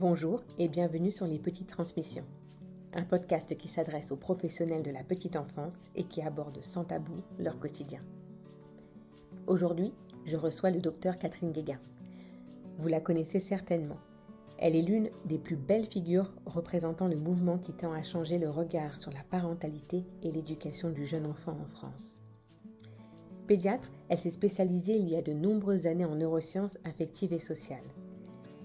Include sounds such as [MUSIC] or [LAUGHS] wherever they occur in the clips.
Bonjour et bienvenue sur Les Petites Transmissions, un podcast qui s'adresse aux professionnels de la petite enfance et qui aborde sans tabou leur quotidien. Aujourd'hui, je reçois le docteur Catherine Guéguin. Vous la connaissez certainement. Elle est l'une des plus belles figures représentant le mouvement qui tend à changer le regard sur la parentalité et l'éducation du jeune enfant en France. Pédiatre, elle s'est spécialisée il y a de nombreuses années en neurosciences affectives et sociales.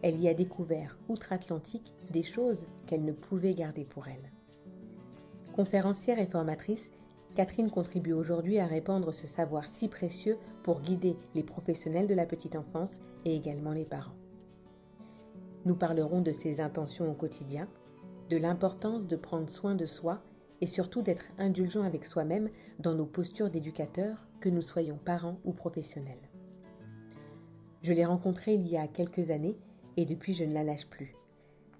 Elle y a découvert, outre-Atlantique, des choses qu'elle ne pouvait garder pour elle. Conférencière et formatrice, Catherine contribue aujourd'hui à répandre ce savoir si précieux pour guider les professionnels de la petite enfance et également les parents. Nous parlerons de ses intentions au quotidien, de l'importance de prendre soin de soi et surtout d'être indulgent avec soi-même dans nos postures d'éducateurs, que nous soyons parents ou professionnels. Je l'ai rencontrée il y a quelques années et depuis je ne la lâche plus.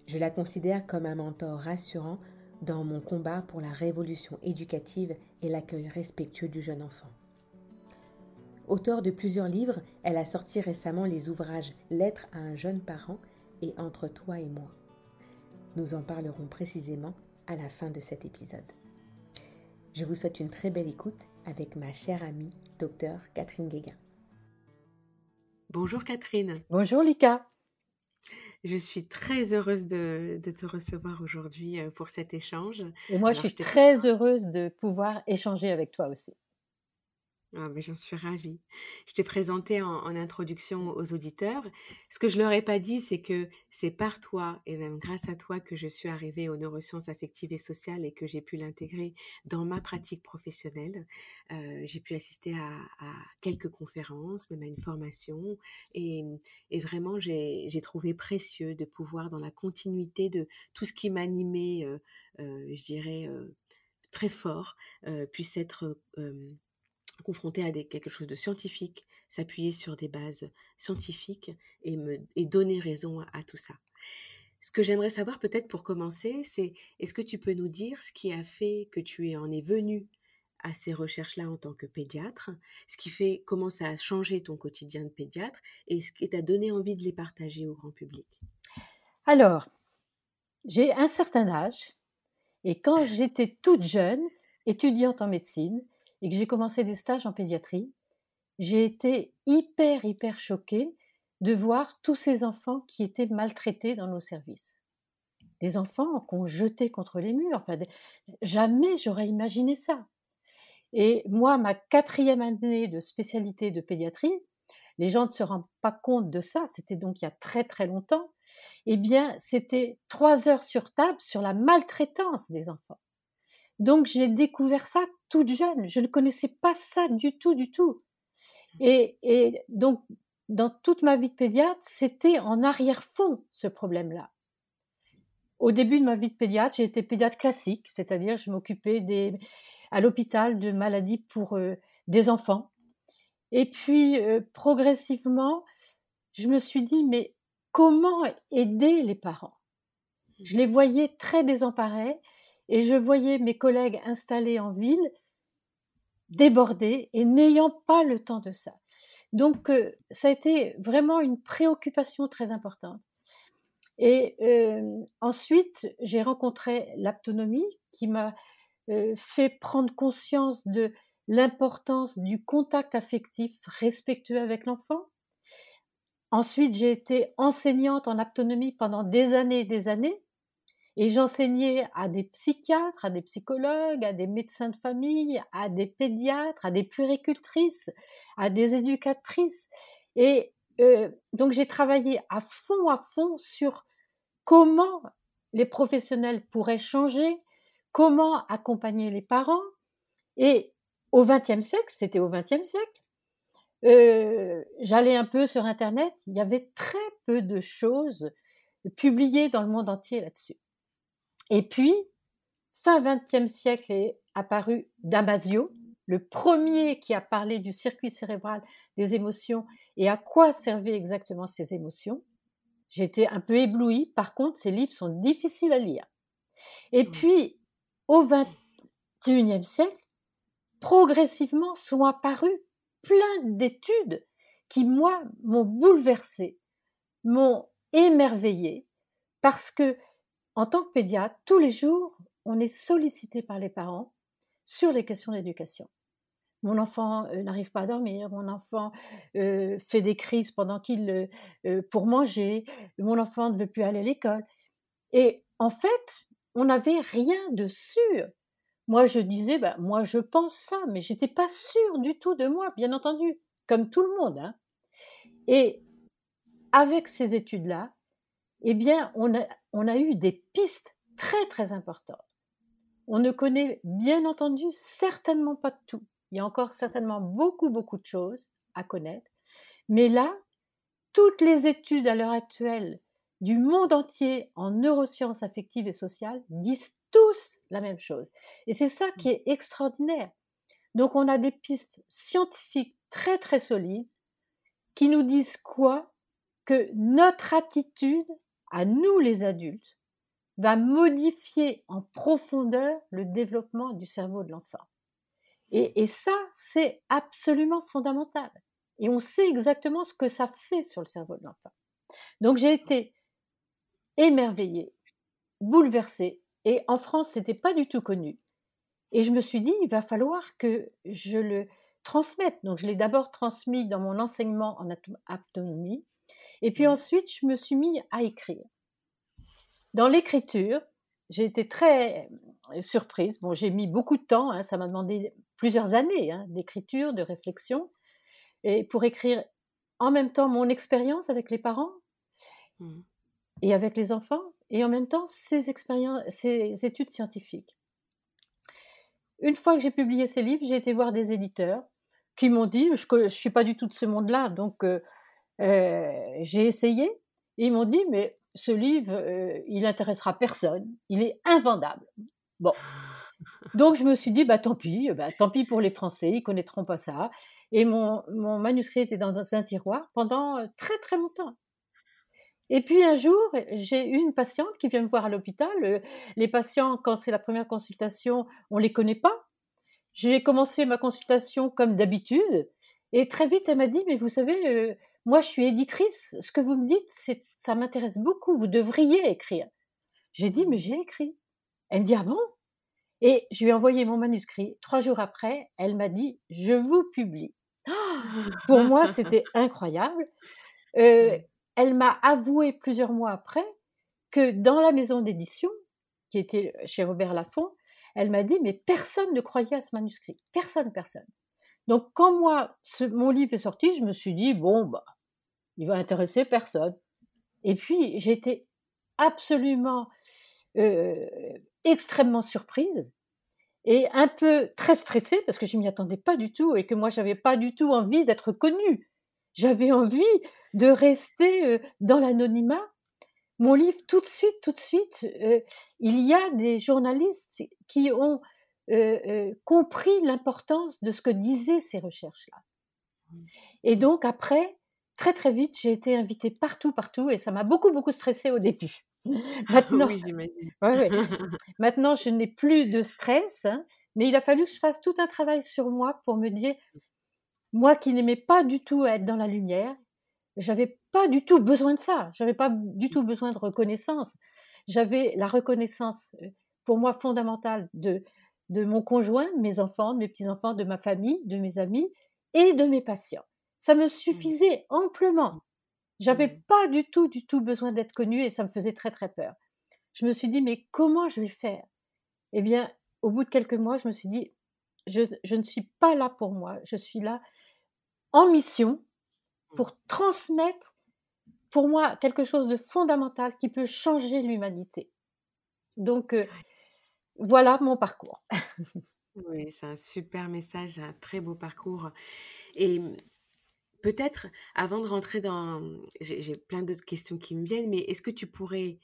Je la considère comme un mentor rassurant dans mon combat pour la révolution éducative et l'accueil respectueux du jeune enfant. Auteur de plusieurs livres, elle a sorti récemment les ouvrages Lettres à un jeune parent et Entre toi et moi. Nous en parlerons précisément à la fin de cet épisode. Je vous souhaite une très belle écoute avec ma chère amie, docteur Catherine Guéguin. Bonjour Catherine. Bonjour Lucas. Je suis très heureuse de, te recevoir aujourd'hui euh, pour cet échange. Et moi, je suis très heureuse de pouvoir échanger avec toi aussi. Ah, j'en suis ravie. Je t'ai présenté en, introduction aux auditeurs. Ce que je leur ai pas dit, c'est que c'est par toi et même grâce à toi que je suis arrivée aux neurosciences affectives et sociales et que j'ai pu l'intégrer dans ma pratique professionnelle. Euh, j'ai pu assister à, quelques conférences, même à une formation. Et, vraiment, j'ai trouvé précieux de pouvoir, dans la continuité de tout ce qui m'animait, euh, euh, je dirais, très fort, puisse être confronté à quelque chose de scientifique, s'appuyer sur des bases scientifiques et, me, donner raison à, tout ça. Ce que j'aimerais savoir peut-être pour commencer, c'est est-ce que tu peux nous dire ce qui a fait que tu en es venu à ces recherches-là en tant que pédiatre, ce qui fait comment ça a changé ton quotidien de pédiatre et ce qui t'a donné envie de les partager au grand public? Alors, j'ai un certain âge et quand j'étais toute jeune, étudiante en médecine, et que j'ai commencé des stages en pédiatrie, j'ai été hyper, hyper choquée de voir tous ces enfants qui étaient maltraités dans nos services. Des enfants qu'on jetait contre les murs. Enfin, jamais j'aurais imaginé ça. Et moi, ma quatrième année de spécialité de pédiatrie, les gens ne se rendent pas compte de ça, c'était donc il y a très très longtemps, eh bien, c'était trois heures sur table sur la maltraitance des enfants. Donc j'ai découvert ça toute jeune. Je ne connaissais pas ça du tout, du tout. Et, et donc dans toute ma vie de pédiatre, c'était en arrière-fond ce problème-là. Au début de ma vie de pédiatre, j'ai été pédiatre classique, c'est-à-dire je m'occupais des, à l'hôpital de maladies pour euh, des enfants. Et puis euh, progressivement, je me suis dit mais comment aider les parents? Je les voyais très désemparés et je voyais mes collègues installés en ville débordés et n'ayant pas le temps de ça. Donc, euh, ça a été vraiment une préoccupation très importante. Et euh, ensuite, j'ai rencontré l'aptonomie qui m'a euh, fait prendre conscience de l'importance du contact affectif respectueux avec l'enfant. Ensuite, j'ai été enseignante en aptonomie pendant des années et des années. Et j'enseignais à des psychiatres, à des psychologues, à des médecins de famille, à des pédiatres, à des puéricultrices, à des éducatrices. Et euh, donc j'ai travaillé à fond, à fond sur comment les professionnels pourraient changer, comment accompagner les parents. Et au XXe siècle, c'était au XXe siècle, euh, j'allais un peu sur Internet, il y avait très peu de choses publiées dans le monde entier là-dessus. Et puis, fin XXe siècle est apparu Damasio, le premier qui a parlé du circuit cérébral des émotions et à quoi servaient exactement ces émotions. J'étais un peu éblouie. Par contre, ces livres sont difficiles à lire. Et mmh. puis, au XXIe siècle, progressivement sont apparues plein d'études qui, moi, m'ont bouleversée, m'ont émerveillée, parce que en tant que pédiatre, tous les jours, on est sollicité par les parents sur les questions d'éducation. Mon enfant euh, n'arrive pas à dormir, mon enfant euh, fait des crises pendant qu'il euh, pour manger, mon enfant ne veut plus aller à l'école. Et en fait, on n'avait rien de sûr. Moi, je disais, bah, moi, je pense ça, mais j'étais pas sûre du tout de moi, bien entendu, comme tout le monde. Hein. Et avec ces études-là, eh bien, on a, on a eu des pistes très, très importantes. On ne connaît bien entendu certainement pas tout. Il y a encore certainement beaucoup, beaucoup de choses à connaître. Mais là, toutes les études à l'heure actuelle du monde entier en neurosciences affectives et sociales disent tous la même chose. Et c'est ça qui est extraordinaire. Donc on a des pistes scientifiques très très solides qui nous disent quoi? Que notre attitude, à nous les adultes, va modifier en profondeur le développement du cerveau de l'enfant. Et, ça, c'est absolument fondamental. Et on sait exactement ce que ça fait sur le cerveau de l'enfant. Donc j'ai été émerveillée, bouleversée. Et en France, c'était pas du tout connu. Et je me suis dit, il va falloir que je le transmette. Donc, je l'ai d'abord transmis dans mon enseignement en autonomie. Et puis ensuite, je me suis mis à écrire. Dans l'écriture, j'ai été très euh, surprise. Bon, j'ai mis beaucoup de temps, hein, ça m'a demandé plusieurs années hein, d'écriture, de réflexion, et pour écrire en même temps mon expérience avec les parents, mmh et avec les enfants, et en même temps ces, expériences, ces études scientifiques. Une fois que j'ai publié ces livres, j'ai été voir des éditeurs qui m'ont dit, je ne suis pas du tout de ce monde-là, donc euh, j'ai essayé, et ils m'ont dit, mais ce livre, euh, il n'intéressera personne, il est invendable. Bon. Donc je me suis dit, bah tant pis, bah, tant pis pour les Français, ils connaîtront pas ça. Et mon, mon manuscrit était dans un tiroir pendant très très longtemps. Et puis un jour, j'ai une patiente qui vient me voir à l'hôpital. Euh, les patients, quand c'est la première consultation, on les connaît pas. J'ai commencé ma consultation comme d'habitude, et très vite, elle m'a dit, mais vous savez, euh, moi je suis éditrice, ce que vous me dites, ça m'intéresse beaucoup, vous devriez écrire. J'ai dit, mais j'ai écrit. Elle me dit, ah bon? Et je lui ai envoyé mon manuscrit. Trois jours après, elle m'a dit, je vous publie. [GASPS] pour moi, c'était incroyable. Euh, elle m'a avoué plusieurs mois après que dans la maison d'édition, qui était chez Robert Laffont, elle m'a dit, mais personne ne croyait à ce manuscrit. Personne, personne. Donc, quand moi, mon livre est sorti, je me suis dit, bon, bah, il va intéresser personne. Et puis, été absolument euh, extrêmement surprise et un peu très stressée parce que je m'y attendais pas du tout et que moi, j'avais pas du tout envie d'être connue. J'avais envie de rester dans l'anonymat. Mon livre, tout de suite, tout de suite, il y a des journalistes qui ont compris l'importance de ce que disaient ces recherches-là. Et donc après, très très vite, j'ai été invitée partout, partout, et ça m'a beaucoup, beaucoup stressée au début. [LAUGHS] Maintenant, oui, [LAUGHS] Maintenant, je n'ai plus de stress, hein, mais il a fallu que je fasse tout un travail sur moi pour me dire, moi qui n'aimais pas du tout être dans la lumière, j'avais pas du tout besoin de ça. J'avais pas du tout besoin de reconnaissance. J'avais la reconnaissance, pour moi, fondamentale de, de mon conjoint, de mes enfants, de mes petits-enfants, de ma famille, de mes amis et de mes patients. Ça me mmh. suffisait amplement. J'avais mmh. pas du tout, du tout besoin d'être connue et ça me faisait très, très peur. Je me suis dit, mais comment je vais faire? Eh bien, au bout de quelques mois, je me suis dit, je, je ne suis pas là pour moi, je suis là en mission pour transmettre, pour moi, quelque chose de fondamental qui peut changer l'humanité. Donc, euh, voilà mon parcours. [LAUGHS] oui, c'est un super message, un très beau parcours. Et peut-être, avant de rentrer dans... J'ai plein d'autres questions qui me viennent, mais est-ce que tu pourrais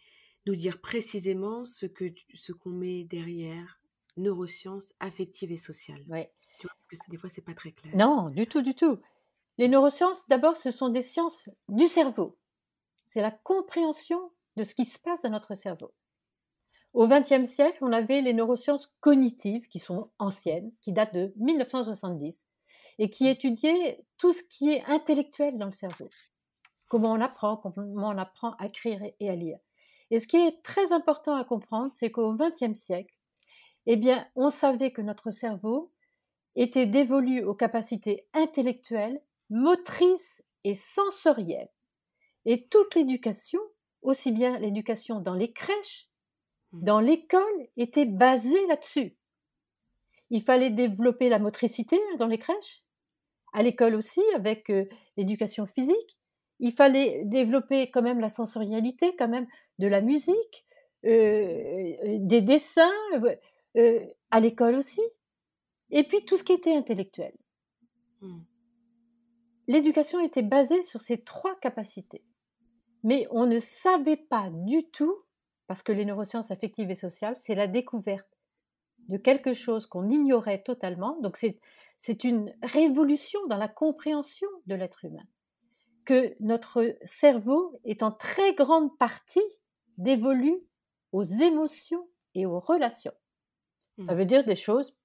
nous dire précisément ce que ce qu'on met derrière neurosciences affectives et sociales? Oui. Tu vois, parce que des fois, c'est pas très clair. Non, du tout, du tout. Les neurosciences, d'abord, ce sont des sciences du cerveau. C'est la compréhension de ce qui se passe dans notre cerveau. Au XXe siècle, on avait les neurosciences cognitives, qui sont anciennes, qui datent de 1970, et qui étudiaient tout ce qui est intellectuel dans le cerveau. Comment on apprend, comment on apprend à écrire et à lire. Et ce qui est très important à comprendre, c'est qu'au XXe siècle, eh bien, on savait que notre cerveau était dévolu aux capacités intellectuelles, motrices et sensorielles. Et toute l'éducation, aussi bien l'éducation dans les crèches, mmh. dans l'école, était basée là-dessus. Il fallait développer la motricité dans les crèches, à l'école aussi, avec euh, l'éducation physique. Il fallait développer quand même la sensorialité, quand même de la musique, euh, euh, des dessins, à l'école aussi. Et puis tout ce qui était intellectuel. Mmh. L'éducation était basée sur ces trois capacités. Mais on ne savait pas du tout, parce que les neurosciences affectives et sociales, c'est la découverte de quelque chose qu'on ignorait totalement. Donc c'est une révolution dans la compréhension de l'être humain, que notre cerveau est en très grande partie dévolu aux émotions et aux relations. Ça mmh. veut dire des choses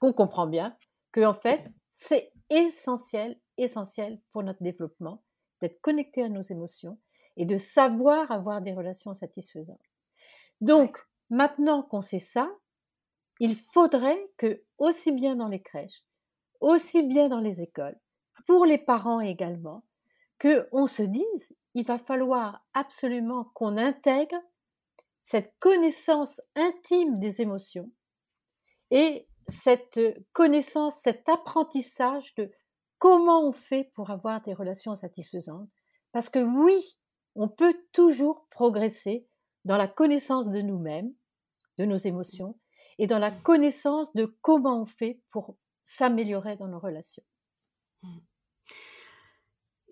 qu'on comprend bien, que en fait, c'est essentiel, essentiel pour notre développement d'être connecté à nos émotions et de savoir avoir des relations satisfaisantes. Donc, maintenant qu'on sait ça, il faudrait que, aussi bien dans les crèches, aussi bien dans les écoles, pour les parents également, qu'on se dise, il va falloir absolument qu'on intègre cette connaissance intime des émotions et cette connaissance, cet apprentissage de comment on fait pour avoir des relations satisfaisantes. Parce que oui, on peut toujours progresser dans la connaissance de nous-mêmes, de nos émotions, et dans la connaissance de comment on fait pour s'améliorer dans nos relations.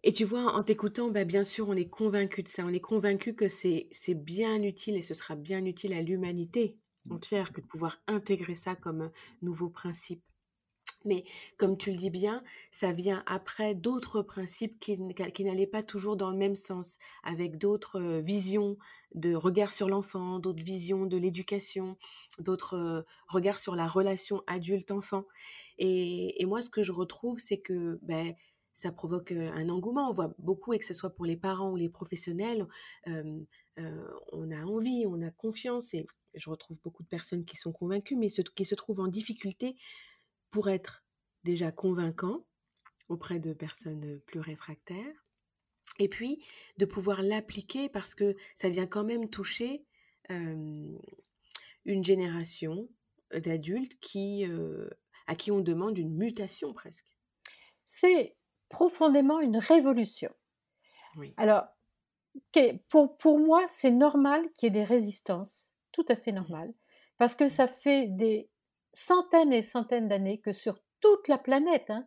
Et tu vois, en t'écoutant, bah, bien sûr, on est convaincu de ça. On est convaincu que c'est bien utile et ce sera bien utile à l'humanité entière que de pouvoir intégrer ça comme nouveau principe. Mais comme tu le dis bien, ça vient après d'autres principes qui, n'allaient pas toujours dans le même sens, avec d'autres visions de regard sur l'enfant, d'autres visions de l'éducation, d'autres regards sur la relation adulte-enfant. Et, moi, ce que je retrouve, c'est que ben, ça provoque un engouement. On voit beaucoup, et que ce soit pour les parents ou les professionnels, on a envie, on a confiance, et je retrouve beaucoup de personnes qui sont convaincues, mais qui se trouvent en difficulté pour être déjà convaincant auprès de personnes plus réfractaires, et puis de pouvoir l'appliquer parce que ça vient quand même toucher une génération d'adultes qui, à qui on demande une mutation presque. C'est profondément une révolution. Alors, pour, pour moi, c'est normal qu'il y ait des résistances, tout à fait normal, parce que ça fait des centaines et centaines d'années que sur toute la planète, hein,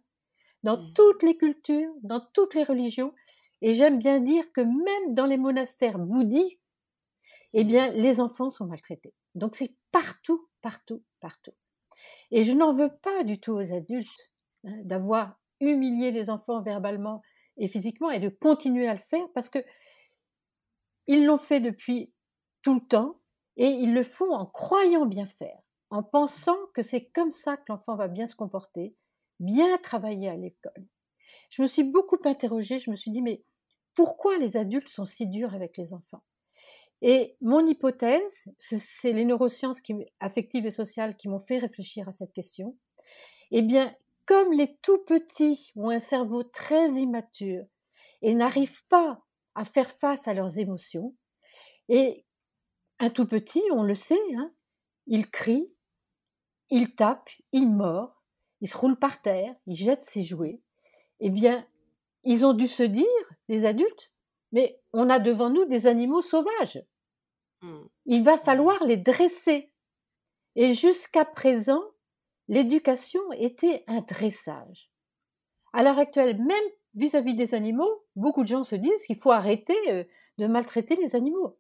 dans mmh. toutes les cultures, dans toutes les religions, et j'aime bien dire que même dans les monastères bouddhistes, eh mmh. bien, les enfants sont maltraités. Donc c'est partout, partout, partout. Et je n'en veux pas du tout aux adultes hein, d'avoir humilié les enfants verbalement et physiquement et de continuer à le faire parce que ils l'ont fait depuis tout le temps et ils le font en croyant bien faire en pensant que c'est comme ça que l'enfant va bien se comporter, bien travailler à l'école. Je me suis beaucoup interrogée, je me suis dit, mais pourquoi les adultes sont si durs avec les enfants? Et mon hypothèse, c'est les neurosciences affectives et sociales qui m'ont fait réfléchir à cette question. Eh bien, comme les tout petits ont un cerveau très immature et n'arrivent pas à faire face à leurs émotions, et un tout petit, on le sait, hein, il crie, il tape, il mord, il se roule par terre, il jette ses jouets. Eh bien, ils ont dû se dire, les adultes, mais on a devant nous des animaux sauvages. Mmh. Il va falloir les dresser. Et jusqu'à présent, l'éducation était un dressage. À l'heure actuelle, même vis-à-vis des animaux, beaucoup de gens se disent qu'il faut arrêter euh, de maltraiter les animaux.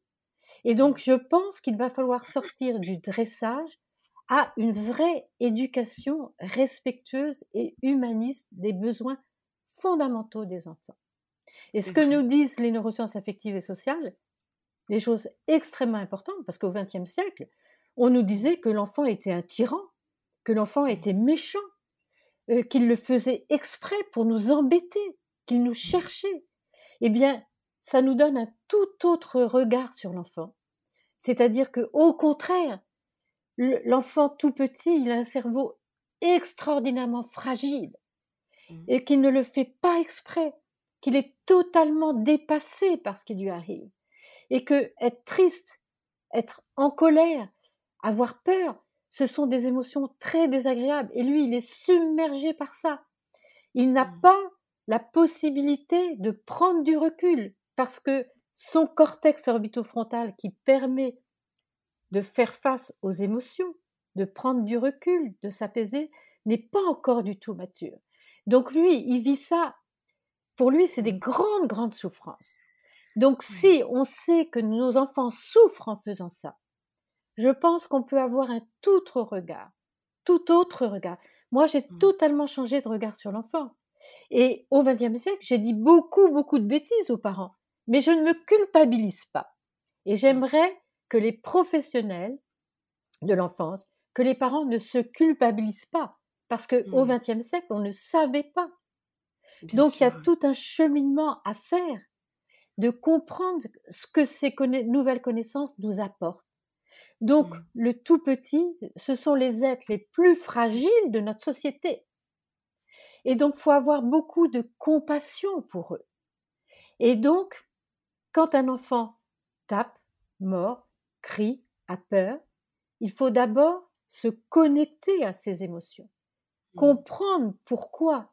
Et donc, je pense qu'il va falloir sortir du dressage à une vraie éducation respectueuse et humaniste des besoins fondamentaux des enfants. Et ce que nous disent les neurosciences affectives et sociales, des choses extrêmement importantes, parce qu'au XXe siècle, on nous disait que l'enfant était un tyran, que l'enfant était méchant, euh, qu'il le faisait exprès pour nous embêter, qu'il nous cherchait. Eh bien, ça nous donne un tout autre regard sur l'enfant. C'est-à-dire que, au contraire, l'enfant tout petit, il a un cerveau extraordinairement fragile mmh. et qu'il ne le fait pas exprès, qu'il est totalement dépassé par ce qui lui arrive et que être triste, être en colère, avoir peur, ce sont des émotions très désagréables et lui, il est submergé par ça. Il n'a mmh. pas la possibilité de prendre du recul parce que son cortex orbitofrontal qui permet de faire face aux émotions, de prendre du recul, de s'apaiser, n'est pas encore du tout mature. Donc lui, il vit ça, pour lui, c'est des grandes, grandes souffrances. Donc si on sait que nos enfants souffrent en faisant ça, je pense qu'on peut avoir un tout autre regard, tout autre regard. Moi, j'ai mmh. totalement changé de regard sur l'enfant. Et au XXe siècle, j'ai dit beaucoup, beaucoup de bêtises aux parents, mais je ne me culpabilise pas. Et mmh. j'aimerais que les professionnels de l'enfance, que les parents ne se culpabilisent pas, parce qu'au mmh. XXe siècle, on ne savait pas. Donc, il y a tout un cheminement à faire, de comprendre ce que ces nouvelles connaissances nous apportent. Donc, mmh. le tout petit, ce sont les êtres les plus fragiles de notre société. Et donc, faut avoir beaucoup de compassion pour eux. Et donc, quand un enfant tape, mord, crie, a peur, il faut d'abord se connecter à ses émotions, mmh. comprendre pourquoi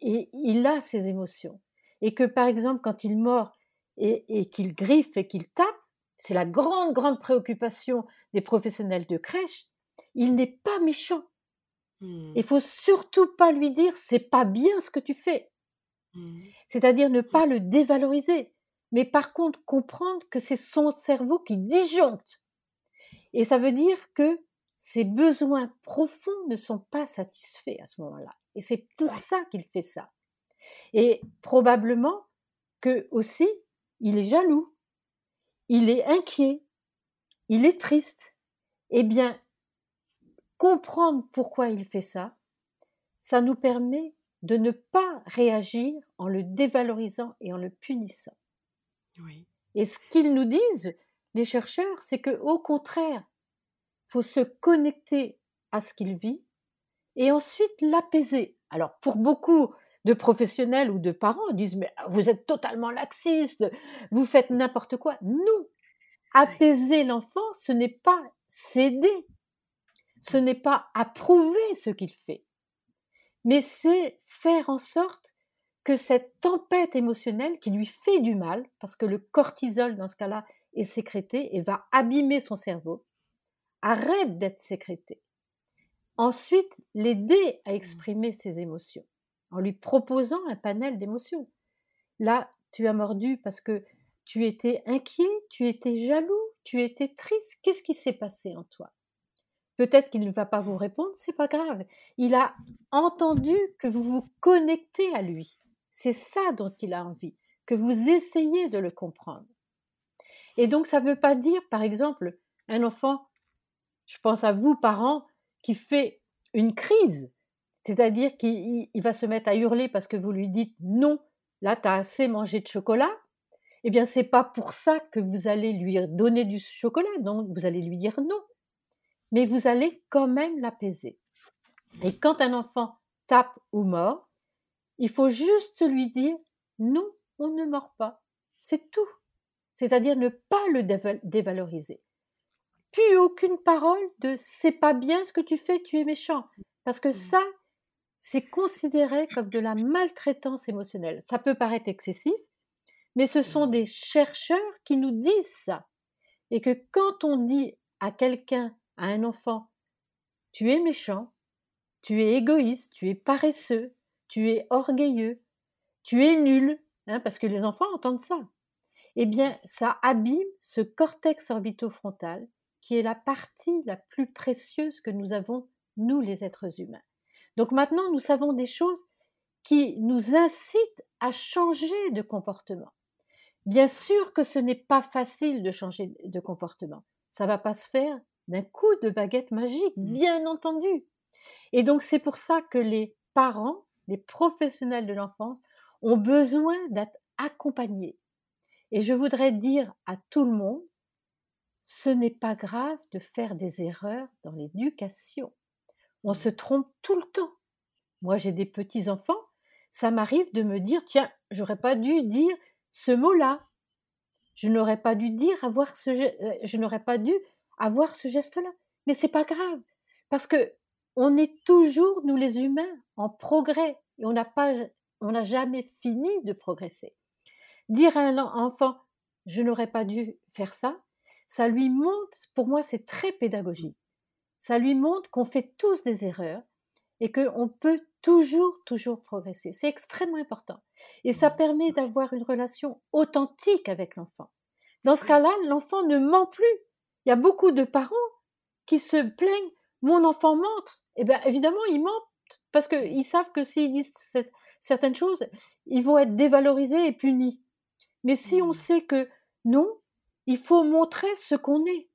il a ces émotions. Et que par exemple, quand il mord et, qu'il griffe et qu'il tape, c'est la grande, grande préoccupation des professionnels de crèche, il n'est pas méchant. Mmh. Il faut surtout pas lui dire c'est pas bien ce que tu fais. Mmh. C'est-à-dire ne pas le dévaloriser, mais par contre comprendre que c'est son cerveau qui disjoncte. Et ça veut dire que ses besoins profonds ne sont pas satisfaits à ce moment-là. Et c'est pour ça qu'il fait ça. Et probablement que aussi, il est jaloux, il est inquiet, il est triste. Eh bien, comprendre pourquoi il fait ça, ça nous permet de ne pas réagir en le dévalorisant et en le punissant. Et ce qu'ils nous disent, les chercheurs, c'est que au contraire, faut se connecter à ce qu'il vit et ensuite l'apaiser. Alors pour beaucoup de professionnels ou de parents ils disent mais vous êtes totalement laxiste, vous faites n'importe quoi. Non, apaiser l'enfant, ce n'est pas céder, ce n'est pas approuver ce qu'il fait, mais c'est faire en sorte que cette tempête émotionnelle qui lui fait du mal, parce que le cortisol dans ce cas-là est sécrété et va abîmer son cerveau, arrête d'être sécrété. Ensuite, l'aider à mmh. exprimer ses émotions en lui proposant un panel d'émotions. Là, tu as mordu parce que tu étais inquiet, tu étais jaloux, tu étais triste. Qu'est-ce qui s'est passé en toi? Peut-être qu'il ne va pas vous répondre, c'est pas grave. Il a entendu que vous vous connectez à lui. C'est ça dont il a envie, que vous essayez de le comprendre. Et donc, ça ne veut pas dire, par exemple, un enfant je pense à vous, parents, qui fait une crise, c'est-à-dire qu'il va se mettre à hurler parce que vous lui dites non, là, tu as assez mangé de chocolat. Eh bien, c'est pas pour ça que vous allez lui donner du chocolat, non, vous allez lui dire non. Mais vous allez quand même l'apaiser. Et quand un enfant tape ou mord, il faut juste lui dire non, on ne mord pas. C'est tout. C'est-à-dire ne pas le dévaloriser plus aucune parole de c'est pas bien ce que tu fais, tu es méchant. Parce que mmh. ça, c'est considéré comme de la maltraitance émotionnelle. Ça peut paraître excessif, mais ce sont mmh. des chercheurs qui nous disent ça. Et que quand on dit à quelqu'un, à un enfant, tu es méchant, tu es égoïste, tu es paresseux, tu es orgueilleux, tu es nul, hein, parce que les enfants entendent ça, eh bien, ça abîme ce cortex orbitofrontal qui est la partie la plus précieuse que nous avons, nous les êtres humains. Donc maintenant, nous savons des choses qui nous incitent à changer de comportement. Bien sûr que ce n'est pas facile de changer de comportement. Ça va pas se faire d'un coup de baguette magique, mmh. bien entendu. Et donc c'est pour ça que les parents, les professionnels de l'enfance ont besoin d'être accompagnés. Et je voudrais dire à tout le monde, ce n'est pas grave de faire des erreurs dans l'éducation. On se trompe tout le temps. Moi, j'ai des petits-enfants, ça m'arrive de me dire, tiens, j'aurais pas dû dire ce mot-là. Je n'aurais pas dû dire avoir ce, euh, je n'aurais pas dû avoir ce geste-là. Mais c'est pas grave, parce que on est toujours, nous les humains, en progrès et on n'a pas, on n'a jamais fini de progresser. Dire à un enfant, je n'aurais pas dû faire ça, ça lui montre, pour moi, c'est très pédagogique. Ça lui montre qu'on fait tous des erreurs et qu'on peut toujours, toujours progresser. C'est extrêmement important. Et ça permet d'avoir une relation authentique avec l'enfant. Dans ce cas-là, l'enfant ne ment plus. Il y a beaucoup de parents qui se plaignent, mon enfant ment. Eh bien, évidemment, ils mentent parce qu'ils savent que s'ils disent certaines choses, ils vont être dévalorisés et punis. Mais si on mmh. sait que non, il faut montrer ce qu'on est,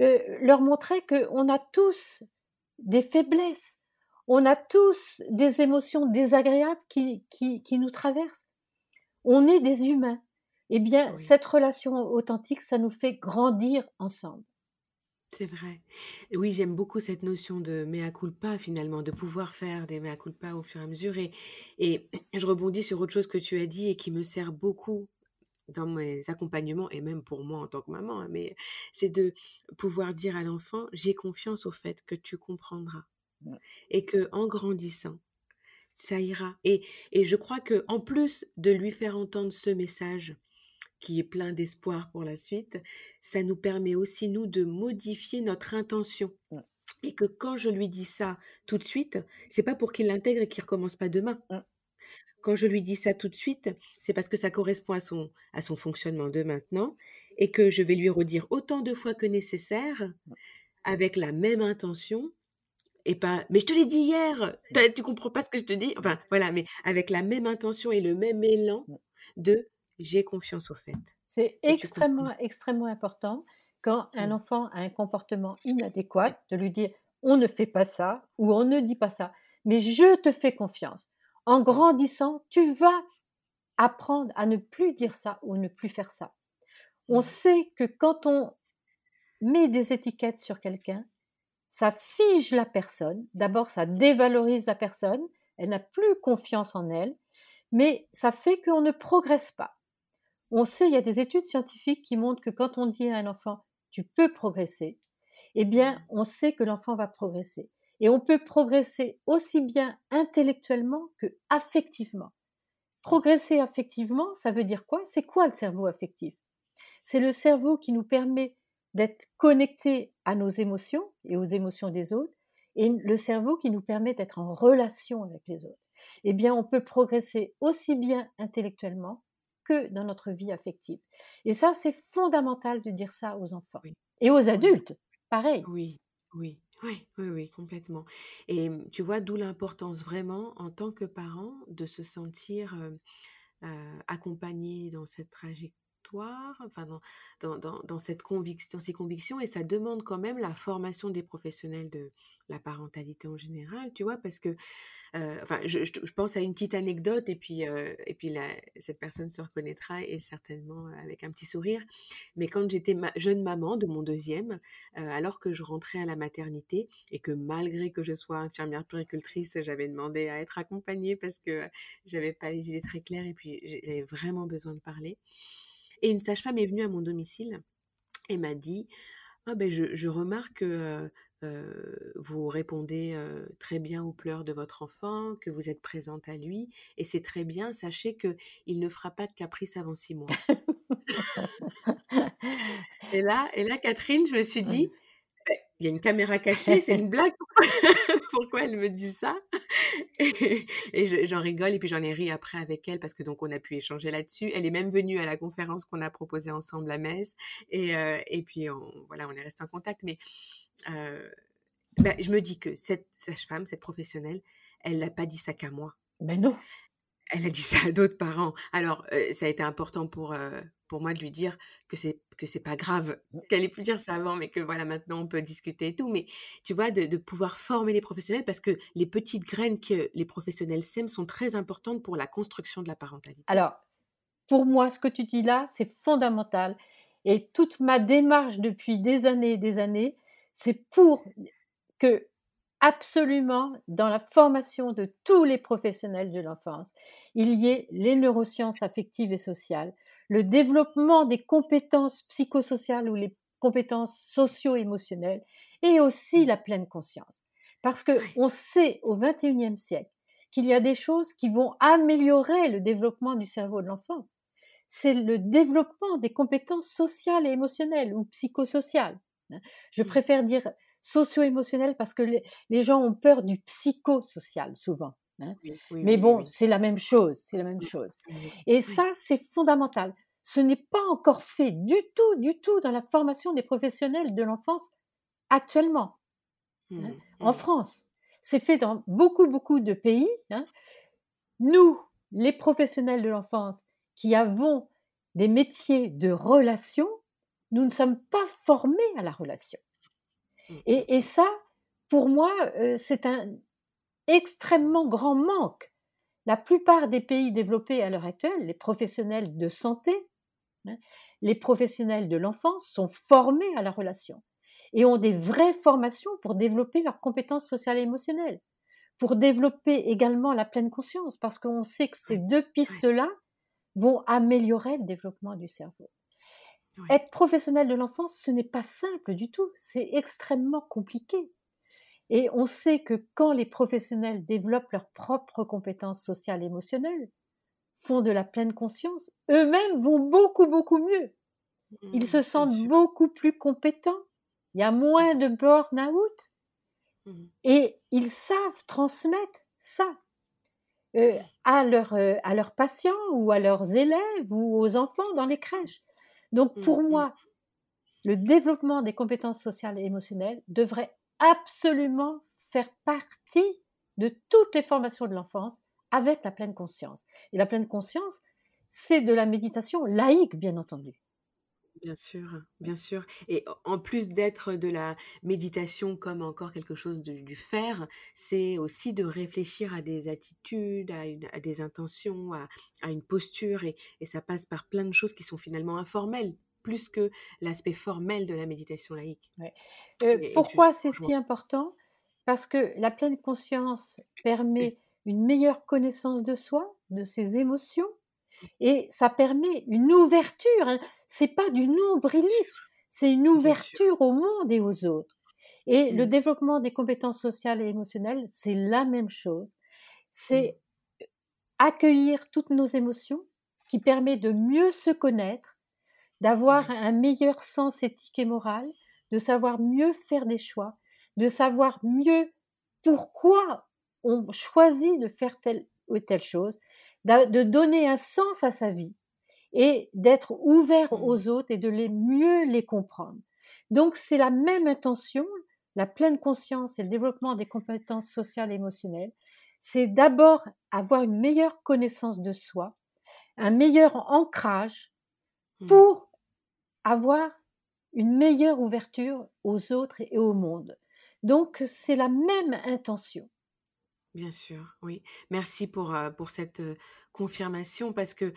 euh, leur montrer qu'on a tous des faiblesses, on a tous des émotions désagréables qui, qui, nous traversent. On est des humains. Eh bien, cette relation authentique, ça nous fait grandir ensemble. C'est vrai. Oui, j'aime beaucoup cette notion de mea culpa finalement, de pouvoir faire des mea culpa au fur et à mesure. Et, et [CLEARS THROAT] je rebondis sur autre chose que tu as dit et qui me sert beaucoup dans mes accompagnements et même pour moi en tant que maman, hein, mais c'est de pouvoir dire à l'enfant, j'ai confiance au fait que tu comprendras et que en grandissant, ça ira. Et, et je crois que en plus de lui faire entendre ce message qui est plein d'espoir pour la suite, ça nous permet aussi nous de modifier notre intention. Et que quand je lui dis ça tout de suite, c'est pas pour qu'il l'intègre et qu'il recommence pas demain. Quand je lui dis ça tout de suite, c'est parce que ça correspond à son, à son fonctionnement de maintenant et que je vais lui redire autant de fois que nécessaire avec la même intention et pas mais je te l'ai dit hier! Tu comprends pas ce que je te dis? Enfin voilà mais avec la même intention et le même élan de j'ai confiance au fait c'est extrêmement extrêmement important quand un enfant a un comportement inadéquat de lui dire on ne fait pas ça ou on ne dit pas ça mais je te fais confiance en grandissant tu vas apprendre à ne plus dire ça ou ne plus faire ça on sait que quand on met des étiquettes sur quelqu'un ça fige la personne. D'abord, ça dévalorise la personne. Elle n'a plus confiance en elle. Mais ça fait qu'on ne progresse pas. On sait, il y a des études scientifiques qui montrent que quand on dit à un enfant, tu peux progresser, eh bien, on sait que l'enfant va progresser. Et on peut progresser aussi bien intellectuellement que affectivement. Progresser affectivement, ça veut dire quoi? C'est quoi le cerveau affectif? C'est le cerveau qui nous permet d'être connecté à nos émotions et aux émotions des autres, et le cerveau qui nous permet d'être en relation avec les autres. Eh bien, on peut progresser aussi bien intellectuellement que dans notre vie affective. Et ça, c'est fondamental de dire ça aux enfants. Et aux adultes, pareil. Oui, oui. Oui, oui, oui, complètement. Et mmh, tu vois, d'où l'importance vraiment en tant que parent de se sentir euh, accompagné dans cette trajectoire enfin dans, dans, dans, cette conviction, ces convictions, et ça demande quand même la formation des professionnels de la parentalité en général, tu vois, parce que, euh, enfin, je, pense à une petite anecdote, et puis, euh, et puis cette personne se reconnaîtra, et certainement avec un petit sourire, mais quand j'étais jeune maman de mon deuxième, euh, alors que je rentrais à la maternité, et que malgré que je sois infirmière puricultrice, j'avais demandé à être accompagnée parce que j'avais pas les idées très claires, et puis j'avais vraiment besoin de parler. Et une sage-femme est venue à mon domicile et m'a dit ah ben je, remarque que vous répondez très bien aux pleurs de votre enfant, que vous êtes présente à lui, et c'est très bien. Sachez que il ne fera pas de caprice avant six mois. et là, et là, Catherine, je me suis dit, «Ben, il y a une caméra cachée, c'est une blague. Pourquoi [LAUGHS] elle me dit ça? Et, j'en rigole et puis j'en ai ri après avec elle parce que donc on a pu échanger là-dessus. Elle est même venue à la conférence qu'on a proposée ensemble à Metz et, euh, et puis on, voilà, on est resté en contact. Mais euh, bah, je me dis que cette sage-femme, cette professionnelle, elle n'a pas dit ça qu'à moi. Mais non. Elle a dit ça à d'autres parents. Alors, euh, ça a été important pour, pour moi de lui dire que c'est que c'est pas grave mmh. qu'elle ait pu dire ça avant, mais que voilà maintenant on peut discuter et tout. Mais tu vois, de, pouvoir former les professionnels parce que les petites graines que les professionnels sèment sont très importantes pour la construction de la parentalité. Alors, pour moi, ce que tu dis là, c'est fondamental. Et toute ma démarche depuis des années et des années, c'est pour que absolument dans la formation de tous les professionnels de l'enfance, il y ait les neurosciences affectives et sociales, le développement des compétences psychosociales ou les compétences socio-émotionnelles et aussi la pleine conscience. Parce que on sait au 21e siècle qu'il y a des choses qui vont améliorer le développement du cerveau de l'enfant. C'est le développement des compétences sociales et émotionnelles ou psychosociales. Hein. Je mmh. préfère dire socio-émotionnelles parce que les, gens ont peur du psychosocial souvent. Hein. Mais bon, c'est la même chose, c'est la même chose. Et ça, c'est fondamental. Ce n'est pas encore fait du tout, du tout dans la formation des professionnels de l'enfance actuellement. Hein. Mmh, en mmh. France, c'est fait dans beaucoup, beaucoup de pays. Hein. Nous, les professionnels de l'enfance, qui avons des métiers de relation, nous ne sommes pas formés à la relation. Mmh. Et, ça, pour moi, euh, c'est un extrêmement grand manque. La plupart des pays développés à l'heure actuelle, les professionnels de santé, hein, les professionnels de l'enfance sont formés à la relation et ont des vraies formations pour développer leurs compétences sociales et émotionnelles, pour développer également la pleine conscience, parce qu'on sait que ces deux pistes-là vont améliorer le développement du cerveau. Être professionnel de l'enfance, ce n'est pas simple du tout, c'est extrêmement compliqué. Et on sait que quand les professionnels développent leurs propres compétences sociales et émotionnelles, font de la pleine conscience, eux-mêmes vont beaucoup, beaucoup mieux. Ils mmh, se sentent beaucoup plus compétents, il y a moins de burn-out. Mmh. Et ils savent transmettre ça euh, à, euh, à leurs patients ou à leurs élèves ou aux enfants dans les crèches. Donc pour mmh. moi, le développement des compétences sociales et émotionnelles devrait absolument faire partie de toutes les formations de l'enfance avec la pleine conscience. Et la pleine conscience, c'est de la méditation laïque, bien entendu. Bien sûr, bien sûr. Et en plus d'être de la méditation comme encore quelque chose du faire, c'est aussi de réfléchir à des attitudes, à, des intentions, à, une posture, et, ça passe par plein de choses qui sont finalement informelles, plus que l'aspect formel de la méditation laïque. Euh, pourquoi c'est si important? Parce que la pleine conscience permet [CLEARS THROAT] une meilleure connaissance de soi, de ses émotions, et ça permet une ouverture. Hein. C'est pas du nombrilisme, c'est une ouverture au monde et aux autres. Et le mmh. développement des compétences sociales et émotionnelles, c'est la même chose. C'est mmh. accueillir toutes nos émotions, qui permet de mieux se connaître, d'avoir un meilleur sens éthique et moral, de savoir mieux faire des choix, de savoir mieux pourquoi on choisit de faire telle ou telle chose, de donner un sens à sa vie et d'être ouvert mmh. aux autres et de les mieux les comprendre. Donc c'est la même intention, la pleine conscience et le développement des compétences sociales et émotionnelles. C'est d'abord avoir une meilleure connaissance de soi, un meilleur ancrage. Pour avoir une meilleure ouverture aux autres et au monde. Donc c'est la même intention. Bien sûr, oui. Merci pour, pour cette confirmation parce que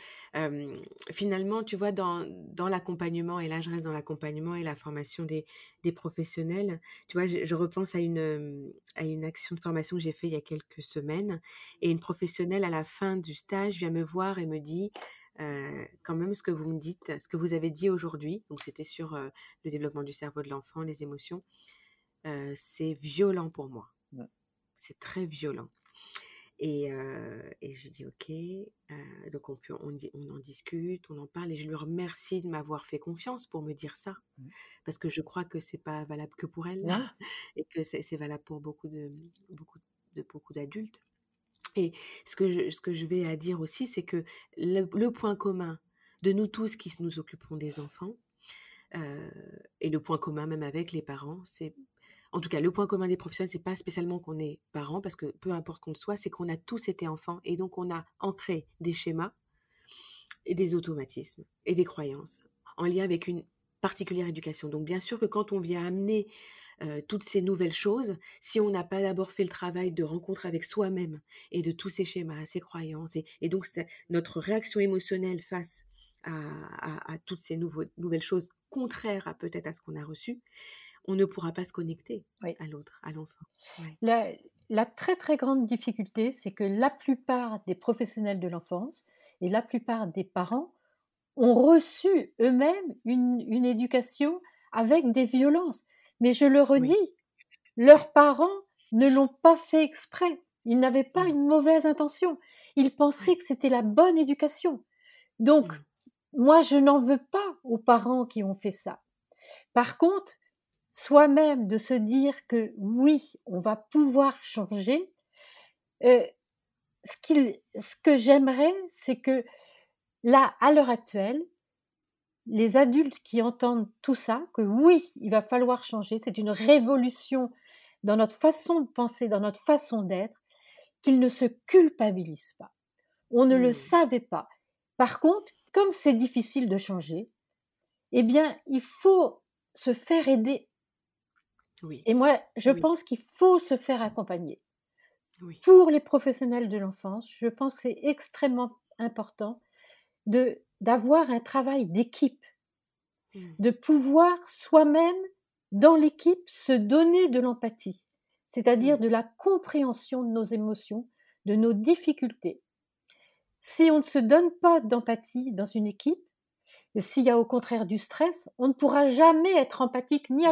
finalement, tu vois, dans, dans l'accompagnement, et là je reste dans l'accompagnement et la formation des, des professionnels, tu vois, je, repense à une, à une action de formation que j'ai fait il y a quelques semaines et une professionnelle à la fin du stage vient me voir et me dit, quand même ce que vous me dites, ce que vous avez dit aujourd'hui, donc c'était sur le développement du cerveau de l'enfant, les émotions, c'est violent pour moi. C'est très violent. Et, et je dis ok, donc on, peut, on, on, en discute, on en parle et je lui remercie de m'avoir fait confiance pour me dire ça, mmh. parce que je crois que c'est pas valable que pour elle [LAUGHS] et que c'est valable pour beaucoup de beaucoup de beaucoup d'adultes. Et ce que je, ce que je vais à dire aussi, c'est que le, point commun de nous tous qui nous occupons des enfants et le point commun même avec les parents, c'est en tout cas, le point commun des professionnels, c'est pas spécialement qu'on est parents, parce que peu importe qu'on le soit, c'est qu'on a tous été enfants et donc on a ancré des schémas et des automatismes et des croyances en lien avec une particulière éducation. Donc bien sûr que quand on vient amener toutes ces nouvelles choses, si on n'a pas d'abord fait le travail de rencontre avec soi-même et de tous ces schémas, ces croyances, et, donc notre réaction émotionnelle face à, toutes ces nouvelles choses contraires à peut-être à ce qu'on a reçu, on ne pourra pas se connecter à l'autre, à l'enfant. La, très très grande difficulté, c'est que la plupart des professionnels de l'enfance et la plupart des parents ont reçu eux-mêmes une, éducation avec des violences. Mais je le redis, leurs parents ne l'ont pas fait exprès. Ils n'avaient pas mmh. une mauvaise intention. Ils pensaient que c'était la bonne éducation. Donc, mmh. moi, je n'en veux pas aux parents qui ont fait ça. Par contre, soi-même de se dire que oui, on va pouvoir changer, euh, ce, ce que j'aimerais, c'est que là, à l'heure actuelle, les adultes qui entendent tout ça, que oui, il va falloir changer, c'est une révolution dans notre façon de penser, dans notre façon d'être, qu'ils ne se culpabilisent pas. On ne le mmh. savait pas. Par contre, comme c'est difficile de changer, eh bien, il faut se faire aider. Oui. Et moi, je pense qu'il faut se faire accompagner. Pour les professionnels de l'enfance, je pense que c'est extrêmement important de d'avoir un travail d'équipe, mmh. de pouvoir soi-même, dans l'équipe, se donner de l'empathie, c'est-à-dire mmh. de la compréhension de nos émotions, de nos difficultés. Si on ne se donne pas d'empathie dans une équipe, s'il y a au contraire du stress, on ne pourra jamais être empathique ni,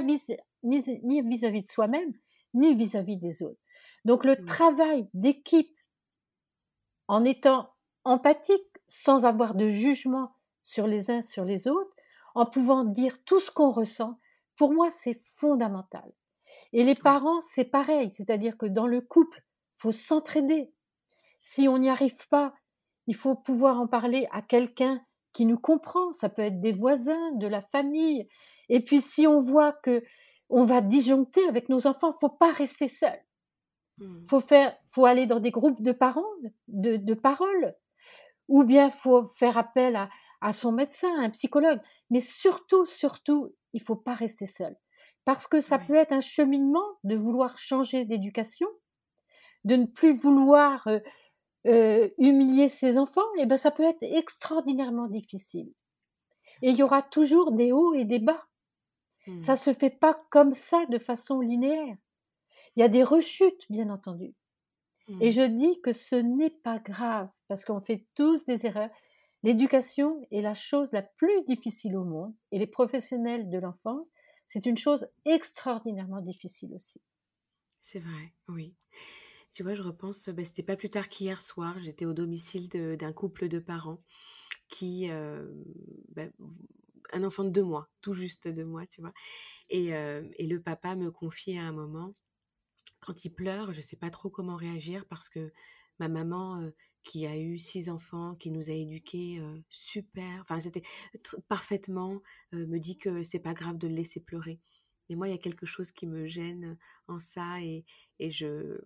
vis-à-vis de soi-même, ni vis-à-vis des autres. Donc le travail d'équipe en étant empathique, sans avoir de jugement sur les uns sur les autres, en pouvant dire tout ce qu'on ressent, pour moi, c'est fondamental. Et les parents, c'est pareil, c'est-à-dire que dans le couple, faut s'entraider. Si on n'y arrive pas, il faut pouvoir en parler à quelqu'un qui nous comprend. Ça peut être des voisins, de la famille. Et puis, si on voit que on va disjoncter avec nos enfants, faut pas rester seul. Mmh. Faut faire, faut aller dans des groupes de parents, de, de parole ou bien faut faire appel à, à son médecin, à un psychologue. Mais surtout, surtout, il faut pas rester seul. Parce que ça peut être un cheminement de vouloir changer d'éducation, de ne plus vouloir euh, euh, humilier ses enfants, et ben ça peut être extraordinairement difficile. Et il y aura toujours des hauts et des bas. Mmh. Ça se fait pas comme ça de façon linéaire. Il y a des rechutes, bien entendu. Et mmh. je dis que ce n'est pas grave, parce qu'on fait tous des erreurs. L'éducation est la chose la plus difficile au monde, et les professionnels de l'enfance, c'est une chose extraordinairement difficile aussi. C'est vrai, oui. Tu vois, je repense, bah, c'était pas plus tard qu'hier soir, j'étais au domicile d'un couple de parents qui, euh, bah, un enfant de deux mois, tout juste deux mois, tu vois. Et, euh, le papa me confiait à un moment, quand il pleure, je ne sais pas trop comment réagir parce que ma maman, qui a eu six enfants, qui nous a éduqués super, enfin c'était parfaitement, me dit que c'est pas grave de le laisser pleurer. Mais moi, il y a quelque chose qui me gêne en ça et, et je,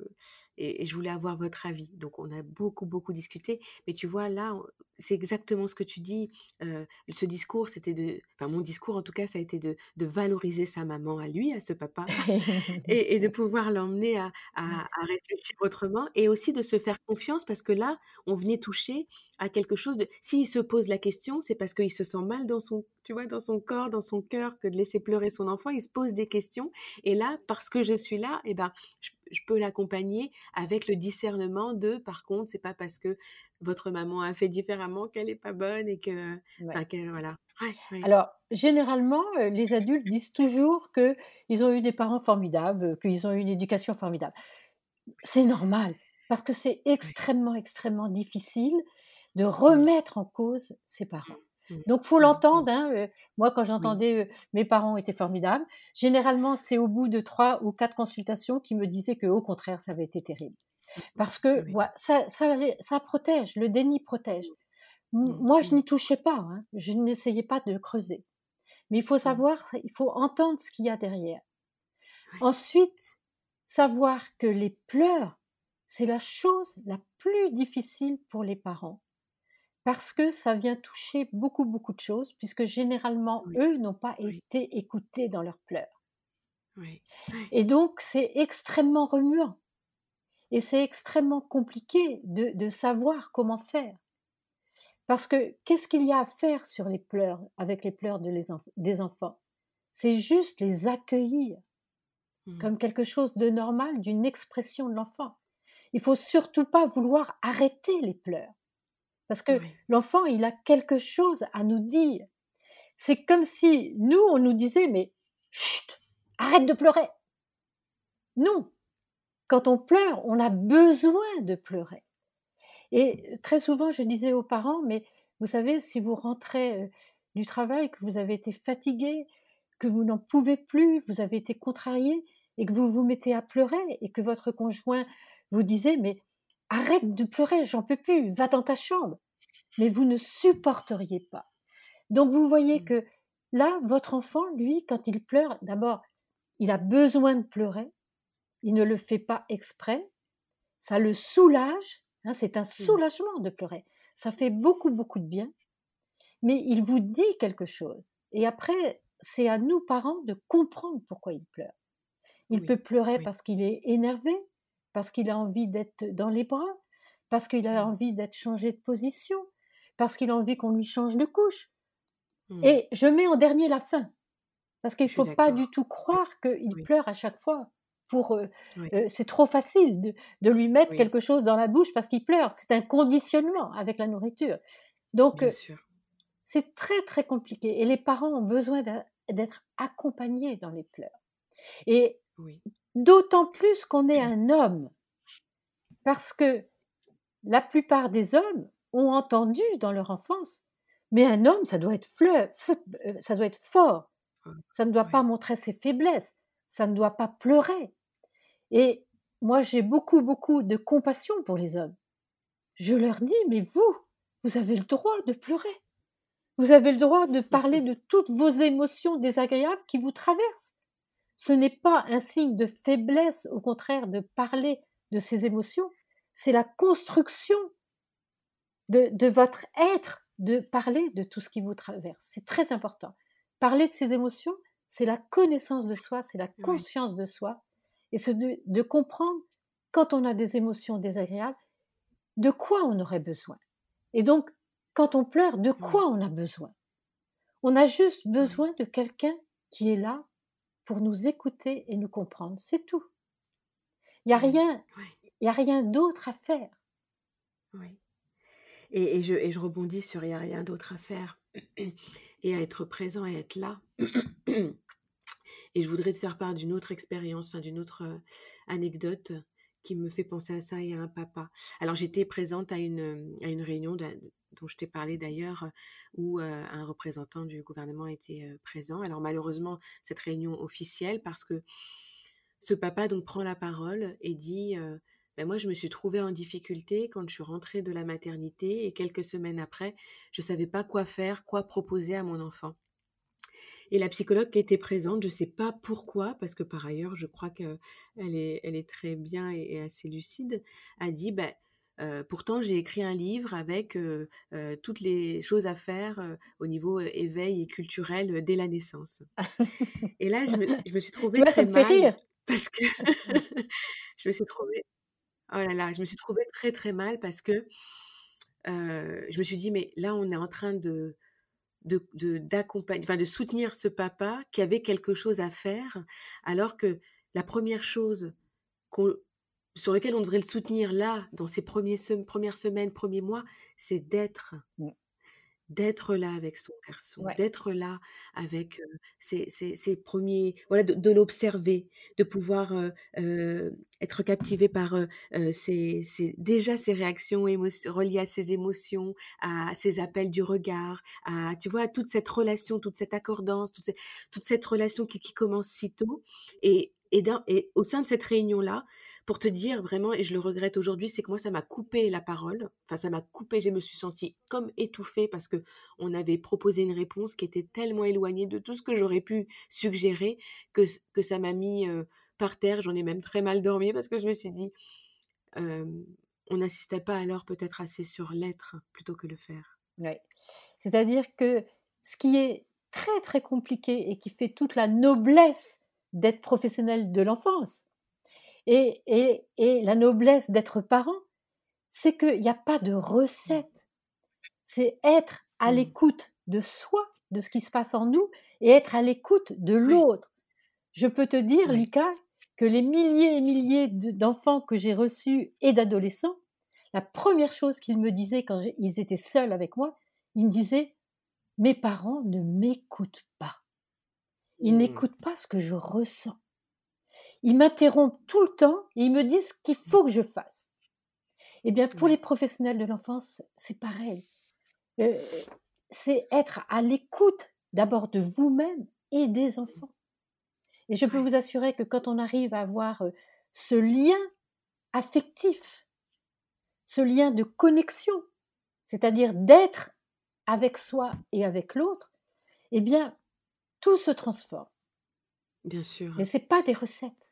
et, je voulais avoir votre avis. Donc, on a beaucoup, beaucoup discuté. Mais tu vois, là, c'est exactement ce que tu dis. ce discours, c'était de. Enfin, mon discours, en tout cas, ça a été de, de valoriser sa maman à lui, à ce papa, [LAUGHS] et, et, de pouvoir l'emmener à, à, à, réfléchir autrement et aussi de se faire confiance parce que là, on venait toucher à quelque chose de. S'il se pose la question, c'est parce qu'il se sent mal dans son, tu vois, dans son corps, dans son cœur, que de laisser pleurer son enfant. Il se pose des questions. Et là, parce que je suis là, et eh ben, je, je peux l'accompagner avec le discernement de, par contre, c'est pas parce que votre maman a fait différemment qu'elle n'est pas bonne et que, voilà. Alors, généralement, euh, les adultes disent toujours qu'ils ont eu des parents formidables, qu'ils ont eu une éducation formidable. C'est normal, parce que c'est extrêmement, extrêmement difficile de remettre en cause ses parents. Mmh. Donc, faut mmh, l'entendre. Mmh. Hein, moi, quand j'entendais mes parents étaient formidables, généralement, c'est au bout de trois ou quatre consultations qui me disaient que, au contraire, ça avait été terrible. Parce que ça, ça, ça, protège, le déni protège. Moi, je n'y touchais pas, hein, je n'essayais pas de creuser. Mais il faut savoir, il faut entendre ce qu'il y a derrière. Ensuite, savoir que les pleurs, c'est la chose la plus difficile pour les parents parce que ça vient toucher beaucoup, beaucoup de choses, puisque généralement, eux n'ont pas été écoutés dans leurs pleurs. Et donc, c'est extrêmement remuant. Et c'est extrêmement compliqué de, savoir comment faire. Parce que qu'est-ce qu'il y a à faire sur les pleurs, avec les pleurs des enfants? C'est juste les accueillir mmh. comme quelque chose de normal, d'une expression de l'enfant. Il faut surtout pas vouloir arrêter les pleurs. Parce que l'enfant, il a quelque chose à nous dire. C'est comme si nous, on nous disait, mais chut, arrête de pleurer. Non, quand on pleure, on a besoin de pleurer. Et très souvent, je disais aux parents, mais vous savez, si vous rentrez euh, du travail, que vous avez été fatigué, que vous n'en pouvez plus, vous avez été contrarié, et que vous vous mettez à pleurer, et que votre conjoint vous disait, mais arrête de pleurer, j'en peux plus, va dans ta chambre. Mais vous ne supporteriez pas. Donc vous voyez mmh. que là, votre enfant, lui, quand il pleure, d'abord, il a besoin de pleurer, il ne le fait pas exprès, ça le soulage, hein, c'est un mmh. soulagement de pleurer, ça fait beaucoup, beaucoup de bien, mais il vous dit quelque chose. Et après, c'est à nous, parents, de comprendre pourquoi il pleure. Il peut pleurer parce qu'il est énervé, parce qu'il a envie d'être dans les bras, parce qu'il a mmh. envie d'être changé de position, parce qu'il a envie qu'on lui change de couche. Mmh. Et je mets en dernier la fin, parce qu'il ne faut pas du tout croire qu'il pleure à chaque fois. Pour, euh, euh, c'est trop facile de, lui mettre quelque chose dans la bouche parce qu'il pleure. C'est un conditionnement avec la nourriture. Donc, euh, c'est très très compliqué. Et les parents ont besoin d'être accompagnés dans les pleurs. Et d'autant plus qu'on est un homme, parce que la plupart des hommes ont entendu dans leur enfance, mais un homme, ça doit être fleur, ça doit être fort, ça ne doit pas montrer ses faiblesses, ça ne doit pas pleurer. Et moi, j'ai beaucoup, beaucoup de compassion pour les hommes. Je leur dis, mais vous, vous avez le droit de pleurer. Vous avez le droit de parler de toutes vos émotions désagréables qui vous traversent. Ce n'est pas un signe de faiblesse, au contraire, de parler de ces émotions. C'est la construction de, de votre être, de parler de tout ce qui vous traverse. C'est très important. Parler de ses émotions, c'est la connaissance de soi, c'est la conscience de soi, et c'est de, comprendre quand on a des émotions désagréables, de quoi on aurait besoin. Et donc, quand on pleure, de quoi on a besoin? On a juste besoin de quelqu'un qui est là pour nous écouter et nous comprendre. C'est tout. Il n'y a rien, il a rien d'autre à faire. Oui. Et, et, je, et, je, rebondis sur il n'y a rien d'autre à faire [CLEARS THROAT] et à être présent et être là. [CLEARS THROAT] Et je voudrais te faire part d'une autre expérience, enfin d'une autre anecdote qui me fait penser à ça et à un papa. Alors j'étais présente à une, réunion dont je t'ai parlé d'ailleurs, où un représentant du gouvernement était présent. Alors malheureusement, cette réunion officielle, parce que ce papa donc prend la parole et dit ben moi, je me suis trouvée en difficulté quand je suis rentrée de la maternité et quelques semaines après, je ne savais pas quoi faire, quoi proposer à mon enfant. Et la psychologue qui était présente, je ne sais pas pourquoi, parce que par ailleurs, je crois qu'elle est, elle est très bien et, assez lucide, a dit, bah, pourtant, j'ai écrit un livre avec toutes les choses à faire au niveau éveil et culturel dès la naissance. et là, je me, [LAUGHS] suis trouvée très mal rire. parce que [LAUGHS] [LAUGHS] je me suis trouvée, oh là là, je me suis trouvée très très mal parce que je me suis dit, mais là, on est en train de de, d'accompagner, enfin de soutenir ce papa qui avait quelque chose à faire, alors que la première chose sur laquelle on devrait le soutenir là, dans ces premiers premières semaines, premiers mois, c'est d'être. D'être là avec son garçon, d'être là avec ses, premiers, voilà, de, l'observer, de pouvoir être captivé par déjà ses réactions reliées à ses émotions, à ses appels du regard, à, tu vois, toute cette relation, toute cette accordance, toute, toute cette relation qui, qui commence si tôt. Et, et, et au sein de cette réunion-là, pour te dire vraiment, et je le regrette aujourd'hui, c'est que moi, ça m'a coupé la parole. Enfin, ça m'a coupé, je me suis sentie comme étouffée parce que on avait proposé une réponse qui était tellement éloignée de tout ce que j'aurais pu suggérer que, que ça m'a mis par terre. J'en ai même très mal dormi parce que je me suis dit, on n'assistait pas alors peut-être assez sur l'être plutôt que le faire. C'est-à-dire que ce qui est très très compliqué et qui fait toute la noblesse d'être professionnel de l'enfance et, et, et, la noblesse d'être parent, c'est qu'il n'y a pas de recette. C'est être à mmh. l'écoute de soi, de ce qui se passe en nous, et être à l'écoute de l'autre. Je peux te dire, Lika, que les milliers et milliers d'enfants que j'ai reçus et d'adolescents, la première chose qu'ils me disaient quand ils étaient seuls avec moi, ils me disaient Mes parents ne m'écoutent pas. Ils mmh. n'écoutent pas ce que je ressens. Ils m'interrompent tout le temps et ils me disent qu'il faut que je fasse. Eh bien, pour les professionnels de l'enfance, c'est pareil. Euh, c'est être à l'écoute d'abord de vous-même et des enfants. Et je peux vous assurer que quand on arrive à avoir euh, ce lien affectif, ce lien de connexion, c'est-à-dire d'être avec soi et avec l'autre, eh bien, tout se transforme. Bien sûr. Mais c'est pas des recettes.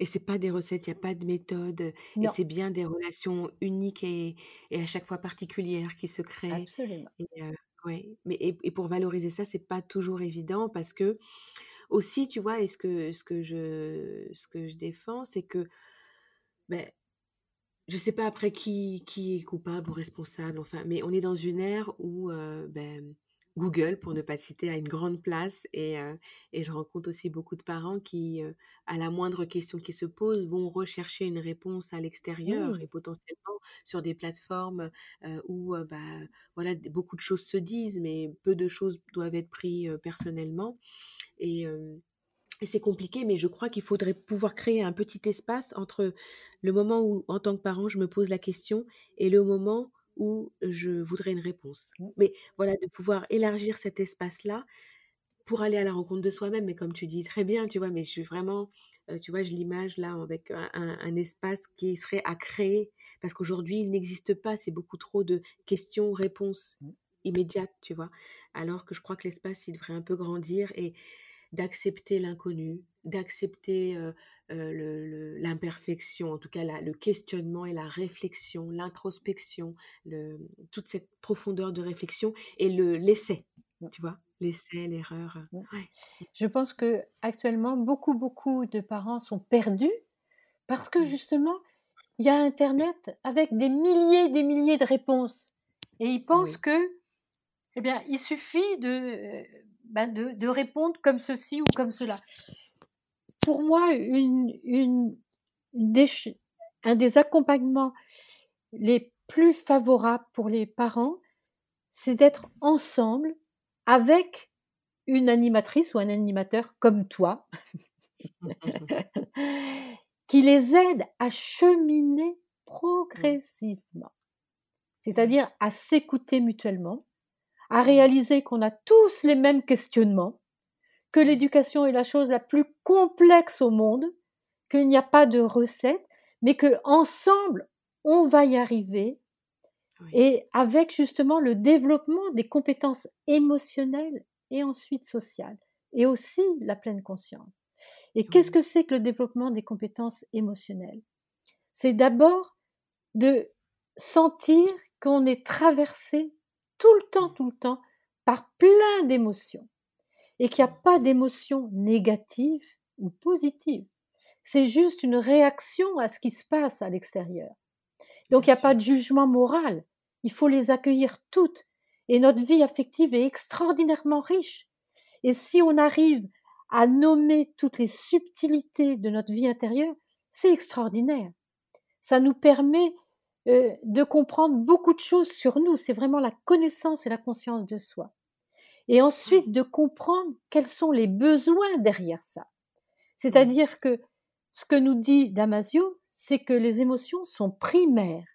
Et c'est pas des recettes, il n'y a pas de méthode. Et c'est bien des relations uniques et, à chaque fois particulières qui se créent. Absolument. Et, ouais. Mais et, pour valoriser ça, c'est pas toujours évident parce que aussi, tu vois, et ce que, ce que, je, ce que je défends, c'est que ben, je sais pas après qui, qui est coupable ou responsable, enfin, mais on est dans une ère où ben, Google, pour ne pas citer, a une grande place et, et je rencontre aussi beaucoup de parents qui, à la moindre question qui se pose, vont rechercher une réponse à l'extérieur mmh. et potentiellement sur des plateformes où bah, voilà, beaucoup de choses se disent, mais peu de choses doivent être prises personnellement. Et, et c'est compliqué, mais je crois qu'il faudrait pouvoir créer un petit espace entre le moment où, en tant que parent, je me pose la question et le moment où je voudrais une réponse. Mmh. Mais voilà, de pouvoir élargir cet espace-là pour aller à la rencontre de soi-même. Mais comme tu dis très bien, tu vois, mais je suis vraiment, tu vois, je l'image là avec un, espace qui serait à créer. Parce qu'aujourd'hui, il n'existe pas. C'est beaucoup trop de questions-réponses mmh. immédiates, tu vois. Alors que je crois que l'espace, il devrait un peu grandir et d'accepter l'inconnu, d'accepter l'imperfection, en tout cas le questionnement et la réflexion, l'introspection, toute cette profondeur de réflexion et le l'essai, mmh. tu vois, l'essai, l'erreur. Mmh. Je pense que actuellement beaucoup beaucoup de parents sont perdus parce que mmh. justement il y a Internet avec des milliers des milliers de réponses et ils pensent que eh bien il suffit de bah, de, répondre comme ceci ou comme cela. Pour moi, une, une, un des accompagnements les plus favorables pour les parents, c'est d'être ensemble avec une animatrice ou un animateur comme toi, [LAUGHS] qui les aide à cheminer progressivement, c'est-à-dire à s'écouter mutuellement, à réaliser qu'on a tous les mêmes questionnements, que l'éducation est la chose la plus complexe au monde, qu'il n'y a pas de recette, mais que ensemble on va y arriver. Et avec justement le développement des compétences émotionnelles et ensuite sociales, et aussi la pleine conscience. Et qu'est-ce que c'est que le développement des compétences émotionnelles? C'est d'abord de sentir qu'on est traversé tout le temps, tout le temps, par plein d'émotions. Et qu'il n'y a pas d'émotions négatives ou positives. C'est juste une réaction à ce qui se passe à l'extérieur. Donc il n'y a pas de jugement moral. Il faut les accueillir toutes. Et notre vie affective est extraordinairement riche. Et si on arrive à nommer toutes les subtilités de notre vie intérieure, c'est extraordinaire. Ça nous permet euh, de comprendre beaucoup de choses sur nous. C'est vraiment la connaissance et la conscience de soi. Et ensuite de comprendre quels sont les besoins derrière ça. C'est-à-dire que ce que nous dit Damasio, c'est que les émotions sont primaires.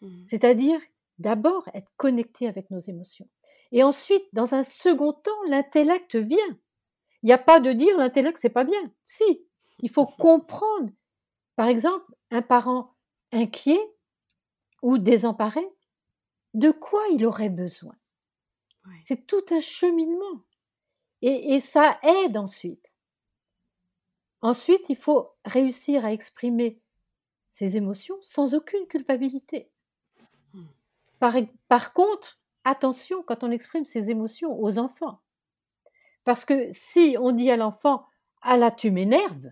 Mmh. C'est-à-dire d'abord être connecté avec nos émotions. Et ensuite, dans un second temps, l'intellect vient. Il n'y a pas de dire l'intellect c'est pas bien. Si, il faut [LAUGHS] comprendre. Par exemple, un parent inquiet ou désemparé, de quoi il aurait besoin? C'est tout un cheminement. Et, ça aide ensuite. Ensuite, il faut réussir à exprimer ses émotions sans aucune culpabilité. Par, par contre, attention quand on exprime ses émotions aux enfants. Parce que si on dit à l'enfant Ah là, tu m'énerves,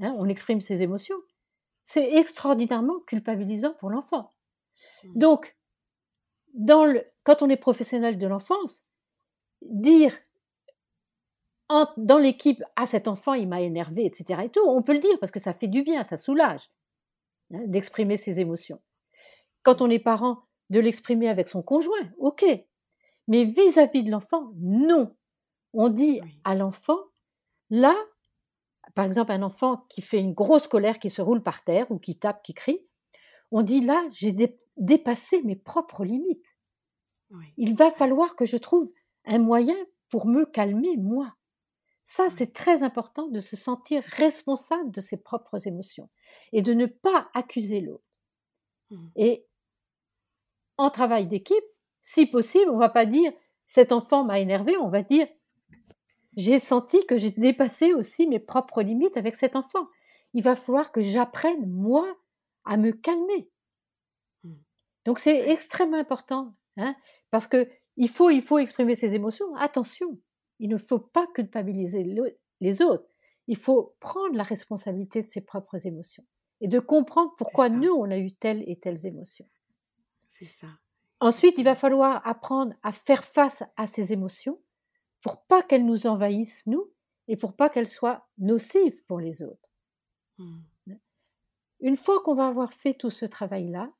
hein, on exprime ses émotions, c'est extraordinairement culpabilisant pour l'enfant. Mmh. Donc, dans le, quand on est professionnel de l'enfance, dire dans l'équipe Ah, cet enfant, il m'a énervé, etc. et tout, on peut le dire parce que ça fait du bien, ça soulage hein, d'exprimer ses émotions. Quand on est parent, de l'exprimer avec son conjoint, ok. Mais vis-à-vis de l'enfant, non. On dit à l'enfant, là, par exemple, un enfant qui fait une grosse colère, qui se roule par terre ou qui tape, qui crie, on dit là, j'ai dépassé mes propres limites. Il va falloir que je trouve un moyen pour me calmer, moi. Ça, c'est très important de se sentir responsable de ses propres émotions et de ne pas accuser l'autre. Mmh. Et en travail d'équipe, si possible, on ne va pas dire cet enfant m'a énervé, on va dire j'ai senti que j'ai dépassé aussi mes propres limites avec cet enfant. Il va falloir que j'apprenne, moi, à me calmer. Mmh. Donc c'est extrêmement important, hein, parce que il faut, il faut exprimer ses émotions. Attention, il ne faut pas culpabiliser les autres. Il faut prendre la responsabilité de ses propres émotions et de comprendre pourquoi nous, on a eu telle et telles émotions. C'est ça. Ensuite, il va falloir apprendre à faire face à ces émotions pour pas qu'elles nous envahissent, nous, et pour pas qu'elles soient nocives pour les autres. Mmh. Une fois qu'on va avoir fait tout ce travail-là,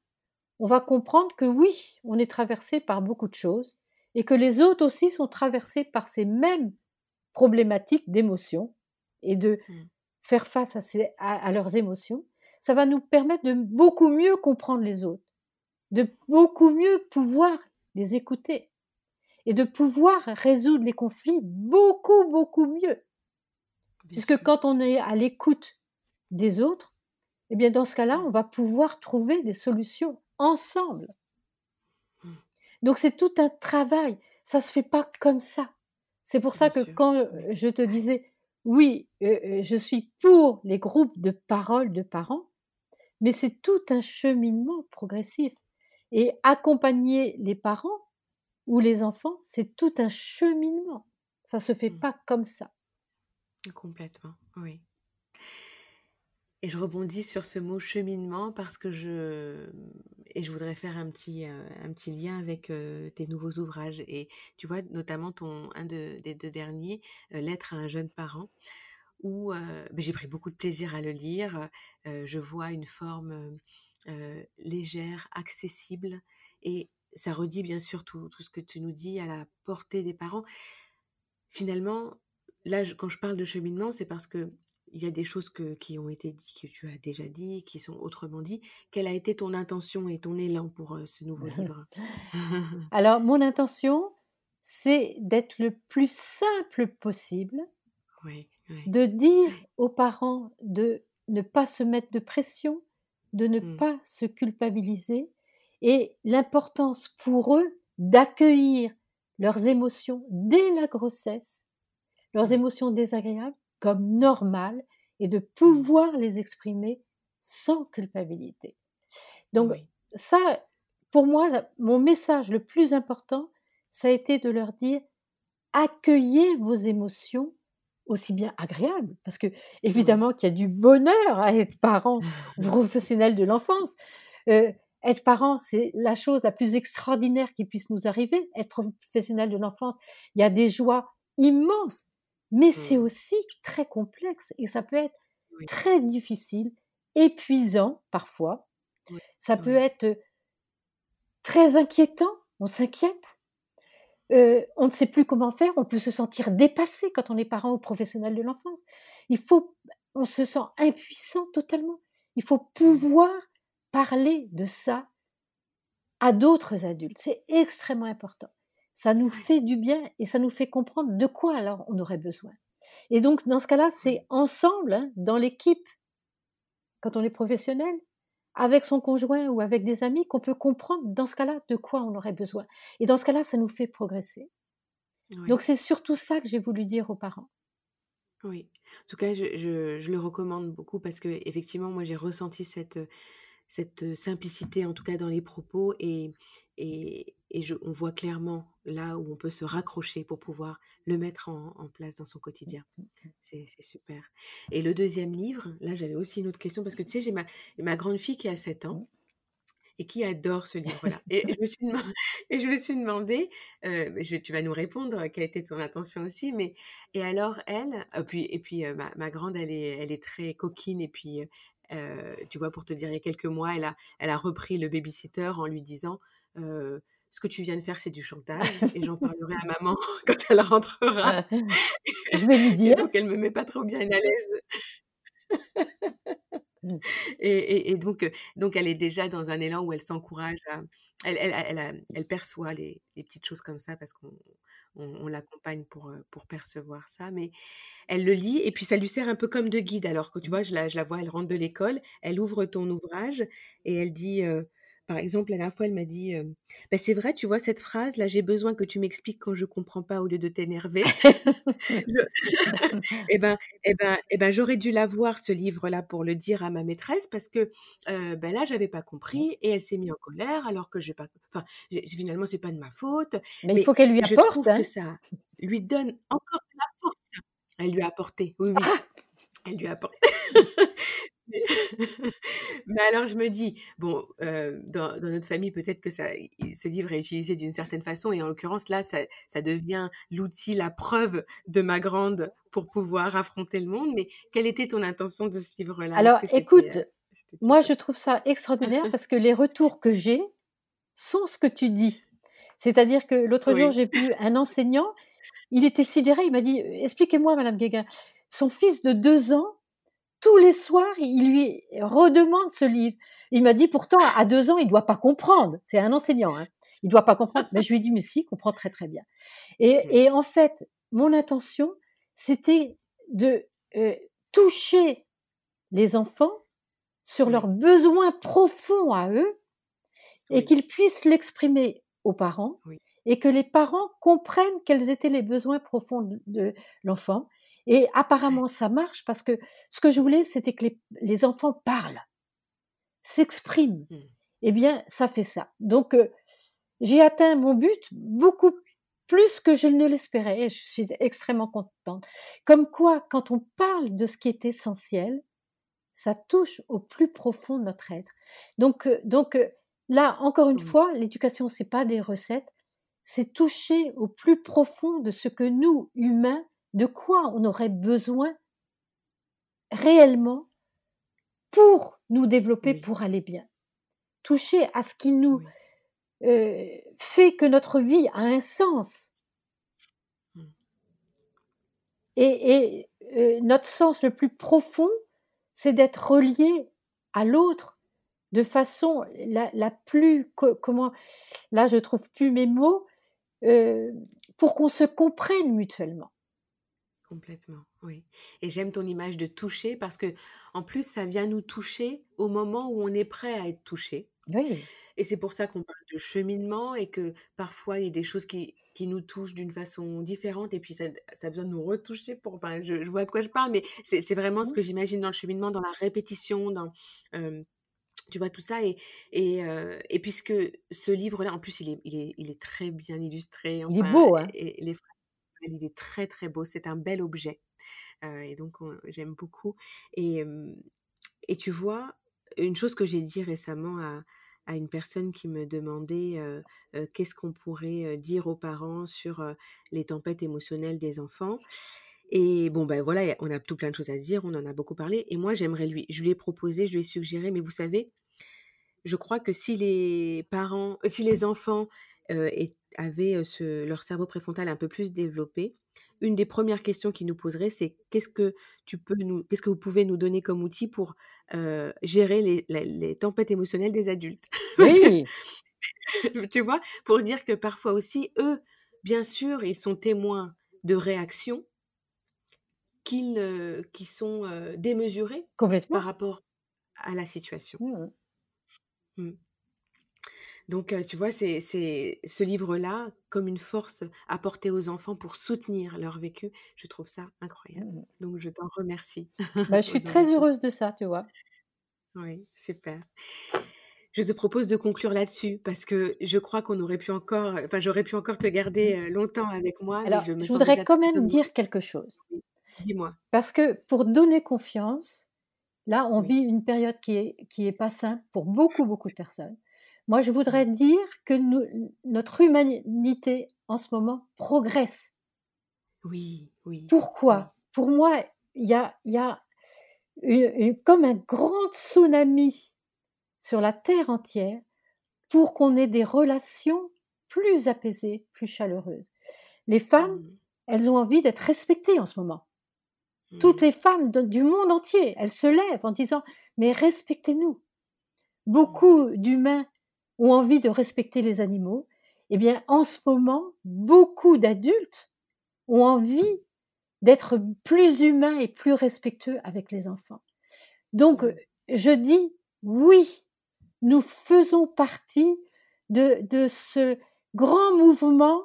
on va comprendre que oui, on est traversé par beaucoup de choses et que les autres aussi sont traversés par ces mêmes problématiques d'émotions et de mmh. faire face à, leurs émotions. Ça va nous permettre de beaucoup mieux comprendre les autres, de beaucoup mieux pouvoir les écouter et de pouvoir résoudre les conflits beaucoup, beaucoup mieux. Puisque quand on est à l'écoute des autres, eh bien dans ce cas-là, on va pouvoir trouver des solutions ensemble. Mmh. Donc c'est tout un travail, ça se fait pas comme ça. C'est pour ça que quand euh, je te disais, oui, euh, euh, je suis pour les groupes de parole de parents, mais c'est tout un cheminement progressif. Et accompagner les parents ou les enfants, c'est tout un cheminement. Ça se fait mmh. pas comme ça. Complètement, oui. Et je rebondis sur ce mot cheminement parce que je et je voudrais faire un petit euh, un petit lien avec euh, tes nouveaux ouvrages et tu vois notamment ton un des deux derniers euh, lettre à un jeune parent où ben, j'ai pris beaucoup de plaisir à le lire. je vois une forme légère, accessible et ça redit bien sûr tout, tout, ce que tu nous dis à la portée des parents. Finalement, là, quand je parle de cheminement, c'est parce que il y a des choses que, qui ont été dites, que tu as déjà dit, qui sont autrement dit. Quelle a été ton intention et ton élan pour ce nouveau [LAUGHS] livre? [LAUGHS] Alors, mon intention, c'est d'être le plus simple possible, de dire aux parents de ne pas se mettre de pression, de ne mmh. pas se culpabiliser, et l'importance pour eux d'accueillir leurs émotions dès la grossesse, leurs mmh. émotions désagréables comme normales et de pouvoir les exprimer sans culpabilité. Donc ça, pour moi, mon message le plus important, ça a été de leur dire accueillez vos émotions aussi bien agréables, parce que mmh. évidemment qu'il y a du bonheur à être parent ou [LAUGHS] professionnel de l'enfance. Euh, être parent, c'est la chose la plus extraordinaire qui puisse nous arriver. Être professionnel de l'enfance, il y a des joies immenses, mais c'est mmh. aussi très complexe et ça peut être très difficile, épuisant parfois. Ça peut être très inquiétant, on s'inquiète. on ne sait plus comment faire, on peut se sentir dépassé quand on est parent ou professionnel de l'enfance. Il faut, on se sent impuissant totalement. Il faut mmh. pouvoir parler de ça à d'autres adultes. C'est extrêmement important. Ça nous fait du bien et ça nous fait comprendre de quoi alors on aurait besoin. Et donc, dans ce cas-là, c'est ensemble, hein, dans l'équipe, quand on est professionnel, avec son conjoint ou avec des amis, qu'on peut comprendre, dans ce cas-là, de quoi on aurait besoin. Et dans ce cas-là, ça nous fait progresser. Donc, c'est surtout ça que j'ai voulu dire aux parents. Oui. En tout cas, je, je le recommande beaucoup parce que, effectivement, moi, j'ai ressenti cette cette simplicité, en tout cas dans les propos, et, et, je, on voit clairement là où on peut se raccrocher pour pouvoir le mettre en, place dans son quotidien. Mmh, mmh, mmh. C'est super. Et le deuxième livre, là j'avais aussi une autre question, parce que tu sais, j'ai ma, ma grande fille qui a 7 ans, et qui adore ce livre-là. [LAUGHS] [LAUGHS] Et, je me suis demandé, et je me suis demandé je, tu vas nous répondre quelle était ton intention aussi, mais et alors elle, et puis, et puis ma, ma, grande, elle est, elle est très coquine, et puis tu vois, pour te dire, il y a quelques mois, elle a, elle a repris le babysitter en lui disant ce que tu viens de faire, c'est du chantage, et j'en parlerai à maman [LAUGHS] quand elle rentrera. je vais lui [LAUGHS] dire. donc, elle me met pas trop bien à l'aise. [LAUGHS] Et, donc, donc, elle est déjà dans un élan où elle s'encourage à. Elle, elle, elle, perçoit les, les, petites choses comme ça parce qu'on on, l'accompagne pour, pour percevoir ça. Mais elle le lit et puis ça lui sert un peu comme de guide. Alors que tu vois, je la, je la vois, elle rentre de l'école, elle ouvre ton ouvrage et elle dit par exemple, la dernière fois, elle m'a dit «Bah, C'est vrai, tu vois, cette phrase, là, j'ai besoin que tu m'expliques quand je ne comprends pas au lieu de t'énerver. [LAUGHS] [LAUGHS] Eh ben, eh ben, eh ben, j'aurais dû l'avoir, ce livre-là, pour le dire à ma maîtresse, parce que ben là, j'avais pas compris et elle s'est mise en colère alors que j'ai pas. Enfin, finalement, c'est pas de ma faute. Mais, il faut qu'elle lui apporte. Je trouve que hein. ça lui donne encore de la force. Elle lui a apporté, oui, oui. Ah elle lui a apporté. [LAUGHS] [LAUGHS] Mais alors je me dis, bon, dans, notre famille, peut-être que ça, ce livre est utilisé d'une certaine façon, et en l'occurrence, là, ça, devient l'outil, la preuve de ma grande pour pouvoir affronter le monde. Mais quelle était ton intention de ce livre-là? Alors, écoute, moi, je trouve ça extraordinaire [LAUGHS] parce que les retours que j'ai sont ce que tu dis. C'est-à-dire que l'autre jour, j'ai vu un enseignant, il était sidéré, il m'a dit, expliquez-moi, Madame Guéguin, son fils de deux ans tous les soirs, il lui redemande ce livre. Il m'a dit pourtant, à deux ans, il ne doit pas comprendre. C'est un enseignant, hein. il ne doit pas comprendre. Mais je lui ai dit, mais si, il comprend très très bien. Et, en fait, mon intention, c'était de euh, toucher les enfants sur leurs besoins profonds à eux et qu'ils puissent l'exprimer aux parents et que les parents comprennent quels étaient les besoins profonds de l'enfant et apparemment, ça marche parce que ce que je voulais, c'était que les, enfants parlent, s'expriment. Mmh. Eh bien, ça fait ça. Donc, j'ai atteint mon but beaucoup plus que je ne l'espérais. Et je suis extrêmement contente. Comme quoi, quand on parle de ce qui est essentiel, ça touche au plus profond de notre être. Donc, donc là, encore une mmh. fois, l'éducation, c'est pas des recettes, c'est toucher au plus profond de ce que nous, humains, de quoi on aurait besoin réellement pour nous développer, pour aller bien. Toucher à ce qui nous euh, fait que notre vie a un sens. Mmh. Et, euh, notre sens le plus profond, c'est d'être relié à l'autre de façon la, plus comment là je trouve plus mes mots euh, pour qu'on se comprenne mutuellement. Complètement, oui. Et j'aime ton image de toucher parce que, en plus, ça vient nous toucher au moment où on est prêt à être touché. Oui. Et c'est pour ça qu'on parle de cheminement et que parfois il y a des choses qui, qui nous touchent d'une façon différente et puis ça, ça a besoin de nous retoucher pour. Enfin, je, vois de quoi je parle, mais c'est vraiment ce mmh. que j'imagine dans le cheminement, dans la répétition, dans. tu vois tout ça et, et, et puisque ce livre-là, en plus, il est, il est, il est très bien illustré. il est beau, hein et, les il est très très beau, c'est un bel objet. et donc j'aime beaucoup. Et, et tu vois, une chose que j'ai dit récemment à, à une personne qui me demandait qu'est-ce qu'on pourrait dire aux parents sur les tempêtes émotionnelles des enfants. Et bon, ben voilà, on a tout plein de choses à dire, on en a beaucoup parlé. Et moi, j'aimerais lui, je lui ai proposé, je lui ai suggéré, mais vous savez, je crois que si les parents, si les enfants avaient leur cerveau préfrontal un peu plus développé, une des premières questions qu'ils nous poseraient, c'est qu'est-ce que tu peux nous, qu'est-ce que vous pouvez nous donner comme outil pour gérer les, tempêtes émotionnelles des adultes? [LAUGHS] Oui. [LAUGHS] tu vois, pour dire que parfois aussi, eux, bien sûr, ils sont témoins de réactions qui sont démesurées Complètement. par rapport à la situation. Mmh. Mmh. Donc, tu vois, c'est ce livre-là, comme une force apportée aux enfants pour soutenir leur vécu, je trouve ça incroyable. Mmh. Donc, je t'en remercie. [LAUGHS] Bah, je suis très heureuse de ça, tu vois. Oui, super. Je te propose de conclure là-dessus parce que je crois qu'on aurait pu encore, enfin, j'aurais pu encore te garder longtemps avec moi, Alors, je, voudrais quand même dire quelque chose. Dis-moi. Parce que pour donner confiance, là, on vit une période qui est, qui est pas simple pour beaucoup, beaucoup de personnes. Moi, je voudrais dire que notre humanité en ce moment progresse. Oui, oui. Pourquoi? Pour moi, il y a, y a comme un grand tsunami sur la terre entière pour qu'on ait des relations plus apaisées, plus chaleureuses. Les femmes, mmh. elles ont envie d'être respectées en ce moment. Toutes mmh. les femmes du monde entier, elles se lèvent en disant mais respectez-nous. Beaucoup mmh. d'humains ont envie de respecter les animaux. Eh bien, en ce moment, beaucoup d'adultes ont envie d'être plus humains et plus respectueux avec les enfants. Donc, je dis oui, nous faisons partie de, de ce grand mouvement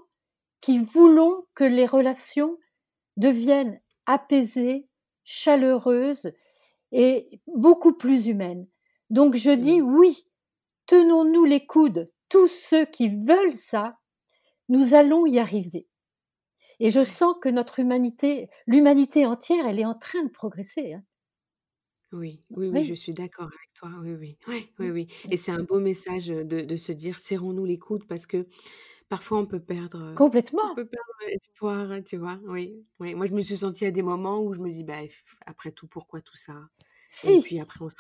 qui voulons que les relations deviennent apaisées, chaleureuses et beaucoup plus humaines. Donc je dis oui, tenons-nous les coudes, tous ceux qui veulent ça, nous allons y arriver. Et je sens que notre humanité, l'humanité entière, elle est en train de progresser. Hein. Oui, oui, oui, je suis d'accord avec toi. Oui, oui, oui, oui, oui. Et c'est un beau message de, se dire serrons-nous les coudes parce que parfois on peut perdre, Complètement. on peut perdre espoir, tu vois. Oui, oui. Moi, je me suis sentie à des moments où je me dis bah après tout, pourquoi tout ça? Et puis après, on se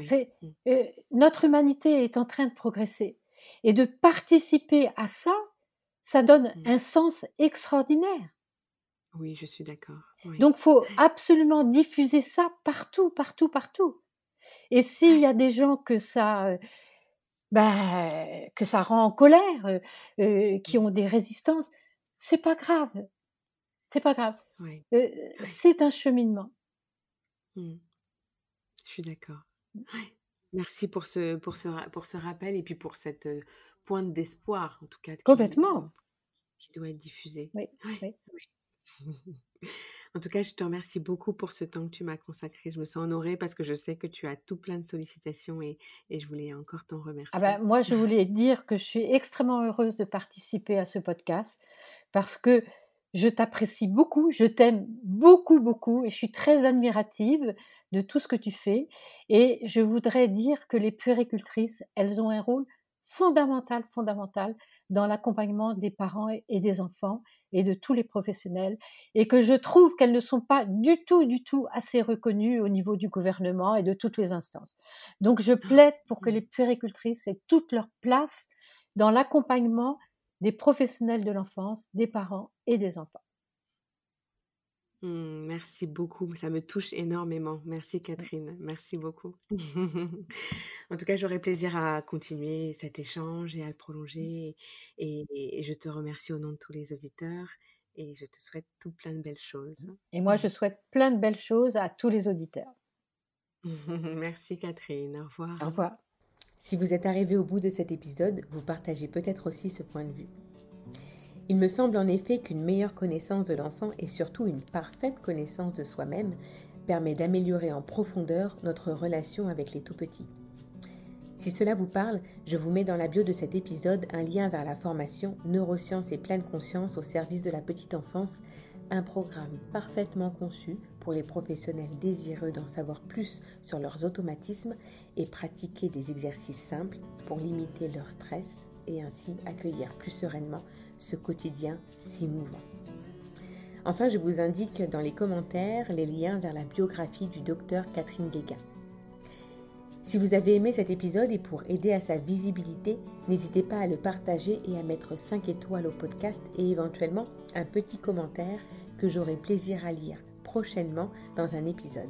c'est mmh. notre humanité est en train de progresser et de participer à ça, ça donne mmh. un sens extraordinaire. Oui, je suis d'accord. Donc, il faut absolument diffuser ça partout, partout, partout. Et s'il y a des gens que ça, bah, que ça rend en colère, qui mmh. ont des résistances, c'est pas grave. C'est pas grave. c'est un cheminement. Je suis d'accord. Mmh. Merci pour ce, pour, ce, pour ce rappel et puis pour cette pointe d'espoir, en tout cas. Complètement. Qui, doit être diffusée. Oui, oui. [LAUGHS] En tout cas, je te remercie beaucoup pour ce temps que tu m'as consacré. Je me sens honorée parce que je sais que tu as tout plein de sollicitations et, je voulais encore t'en ah remercier. bah, moi, je voulais dire que je suis extrêmement heureuse de participer à ce podcast parce que je t'apprécie beaucoup, je t'aime beaucoup, beaucoup et je suis très admirative de tout ce que tu fais. Et je voudrais dire que les puéricultrices, elles ont un rôle fondamental, fondamental dans l'accompagnement des parents et des enfants et de tous les professionnels, et que je trouve qu'elles ne sont pas du tout, du tout assez reconnues au niveau du gouvernement et de toutes les instances. Donc je ah, plaide pour que les puéricultrices aient toute leur place dans l'accompagnement des professionnels de l'enfance, des parents et des enfants. Mmh, merci beaucoup, ça me touche énormément. Merci Catherine, merci beaucoup. [LAUGHS] En tout cas, j'aurai plaisir à continuer cet échange et à le prolonger et je te remercie au nom de tous les auditeurs et je te souhaite tout plein de belles choses. Et moi, je souhaite plein de belles choses à tous les auditeurs. [LAUGHS] Merci Catherine, au revoir. Au revoir. Si vous êtes arrivé au bout de cet épisode, vous partagez peut-être aussi ce point de vue. Il me semble en effet qu'une meilleure connaissance de l'enfant et surtout une parfaite connaissance de soi-même permet d'améliorer en profondeur notre relation avec les tout-petits. Si cela vous parle, je vous mets dans la bio de cet épisode un lien vers la formation Neurosciences et pleine conscience au service de la petite enfance, un programme parfaitement conçu pour les professionnels désireux d'en savoir plus sur leurs automatismes et pratiquer des exercices simples pour limiter leur stress et ainsi accueillir plus sereinement ce quotidien si mouvant. Enfin, je vous indique dans les commentaires les liens vers la biographie du docteur Catherine Guéguin. Si vous avez aimé cet épisode et pour aider à sa visibilité, n'hésitez pas à le partager et à mettre 5 étoiles au podcast et éventuellement un petit commentaire que j'aurai plaisir à lire prochainement dans un épisode.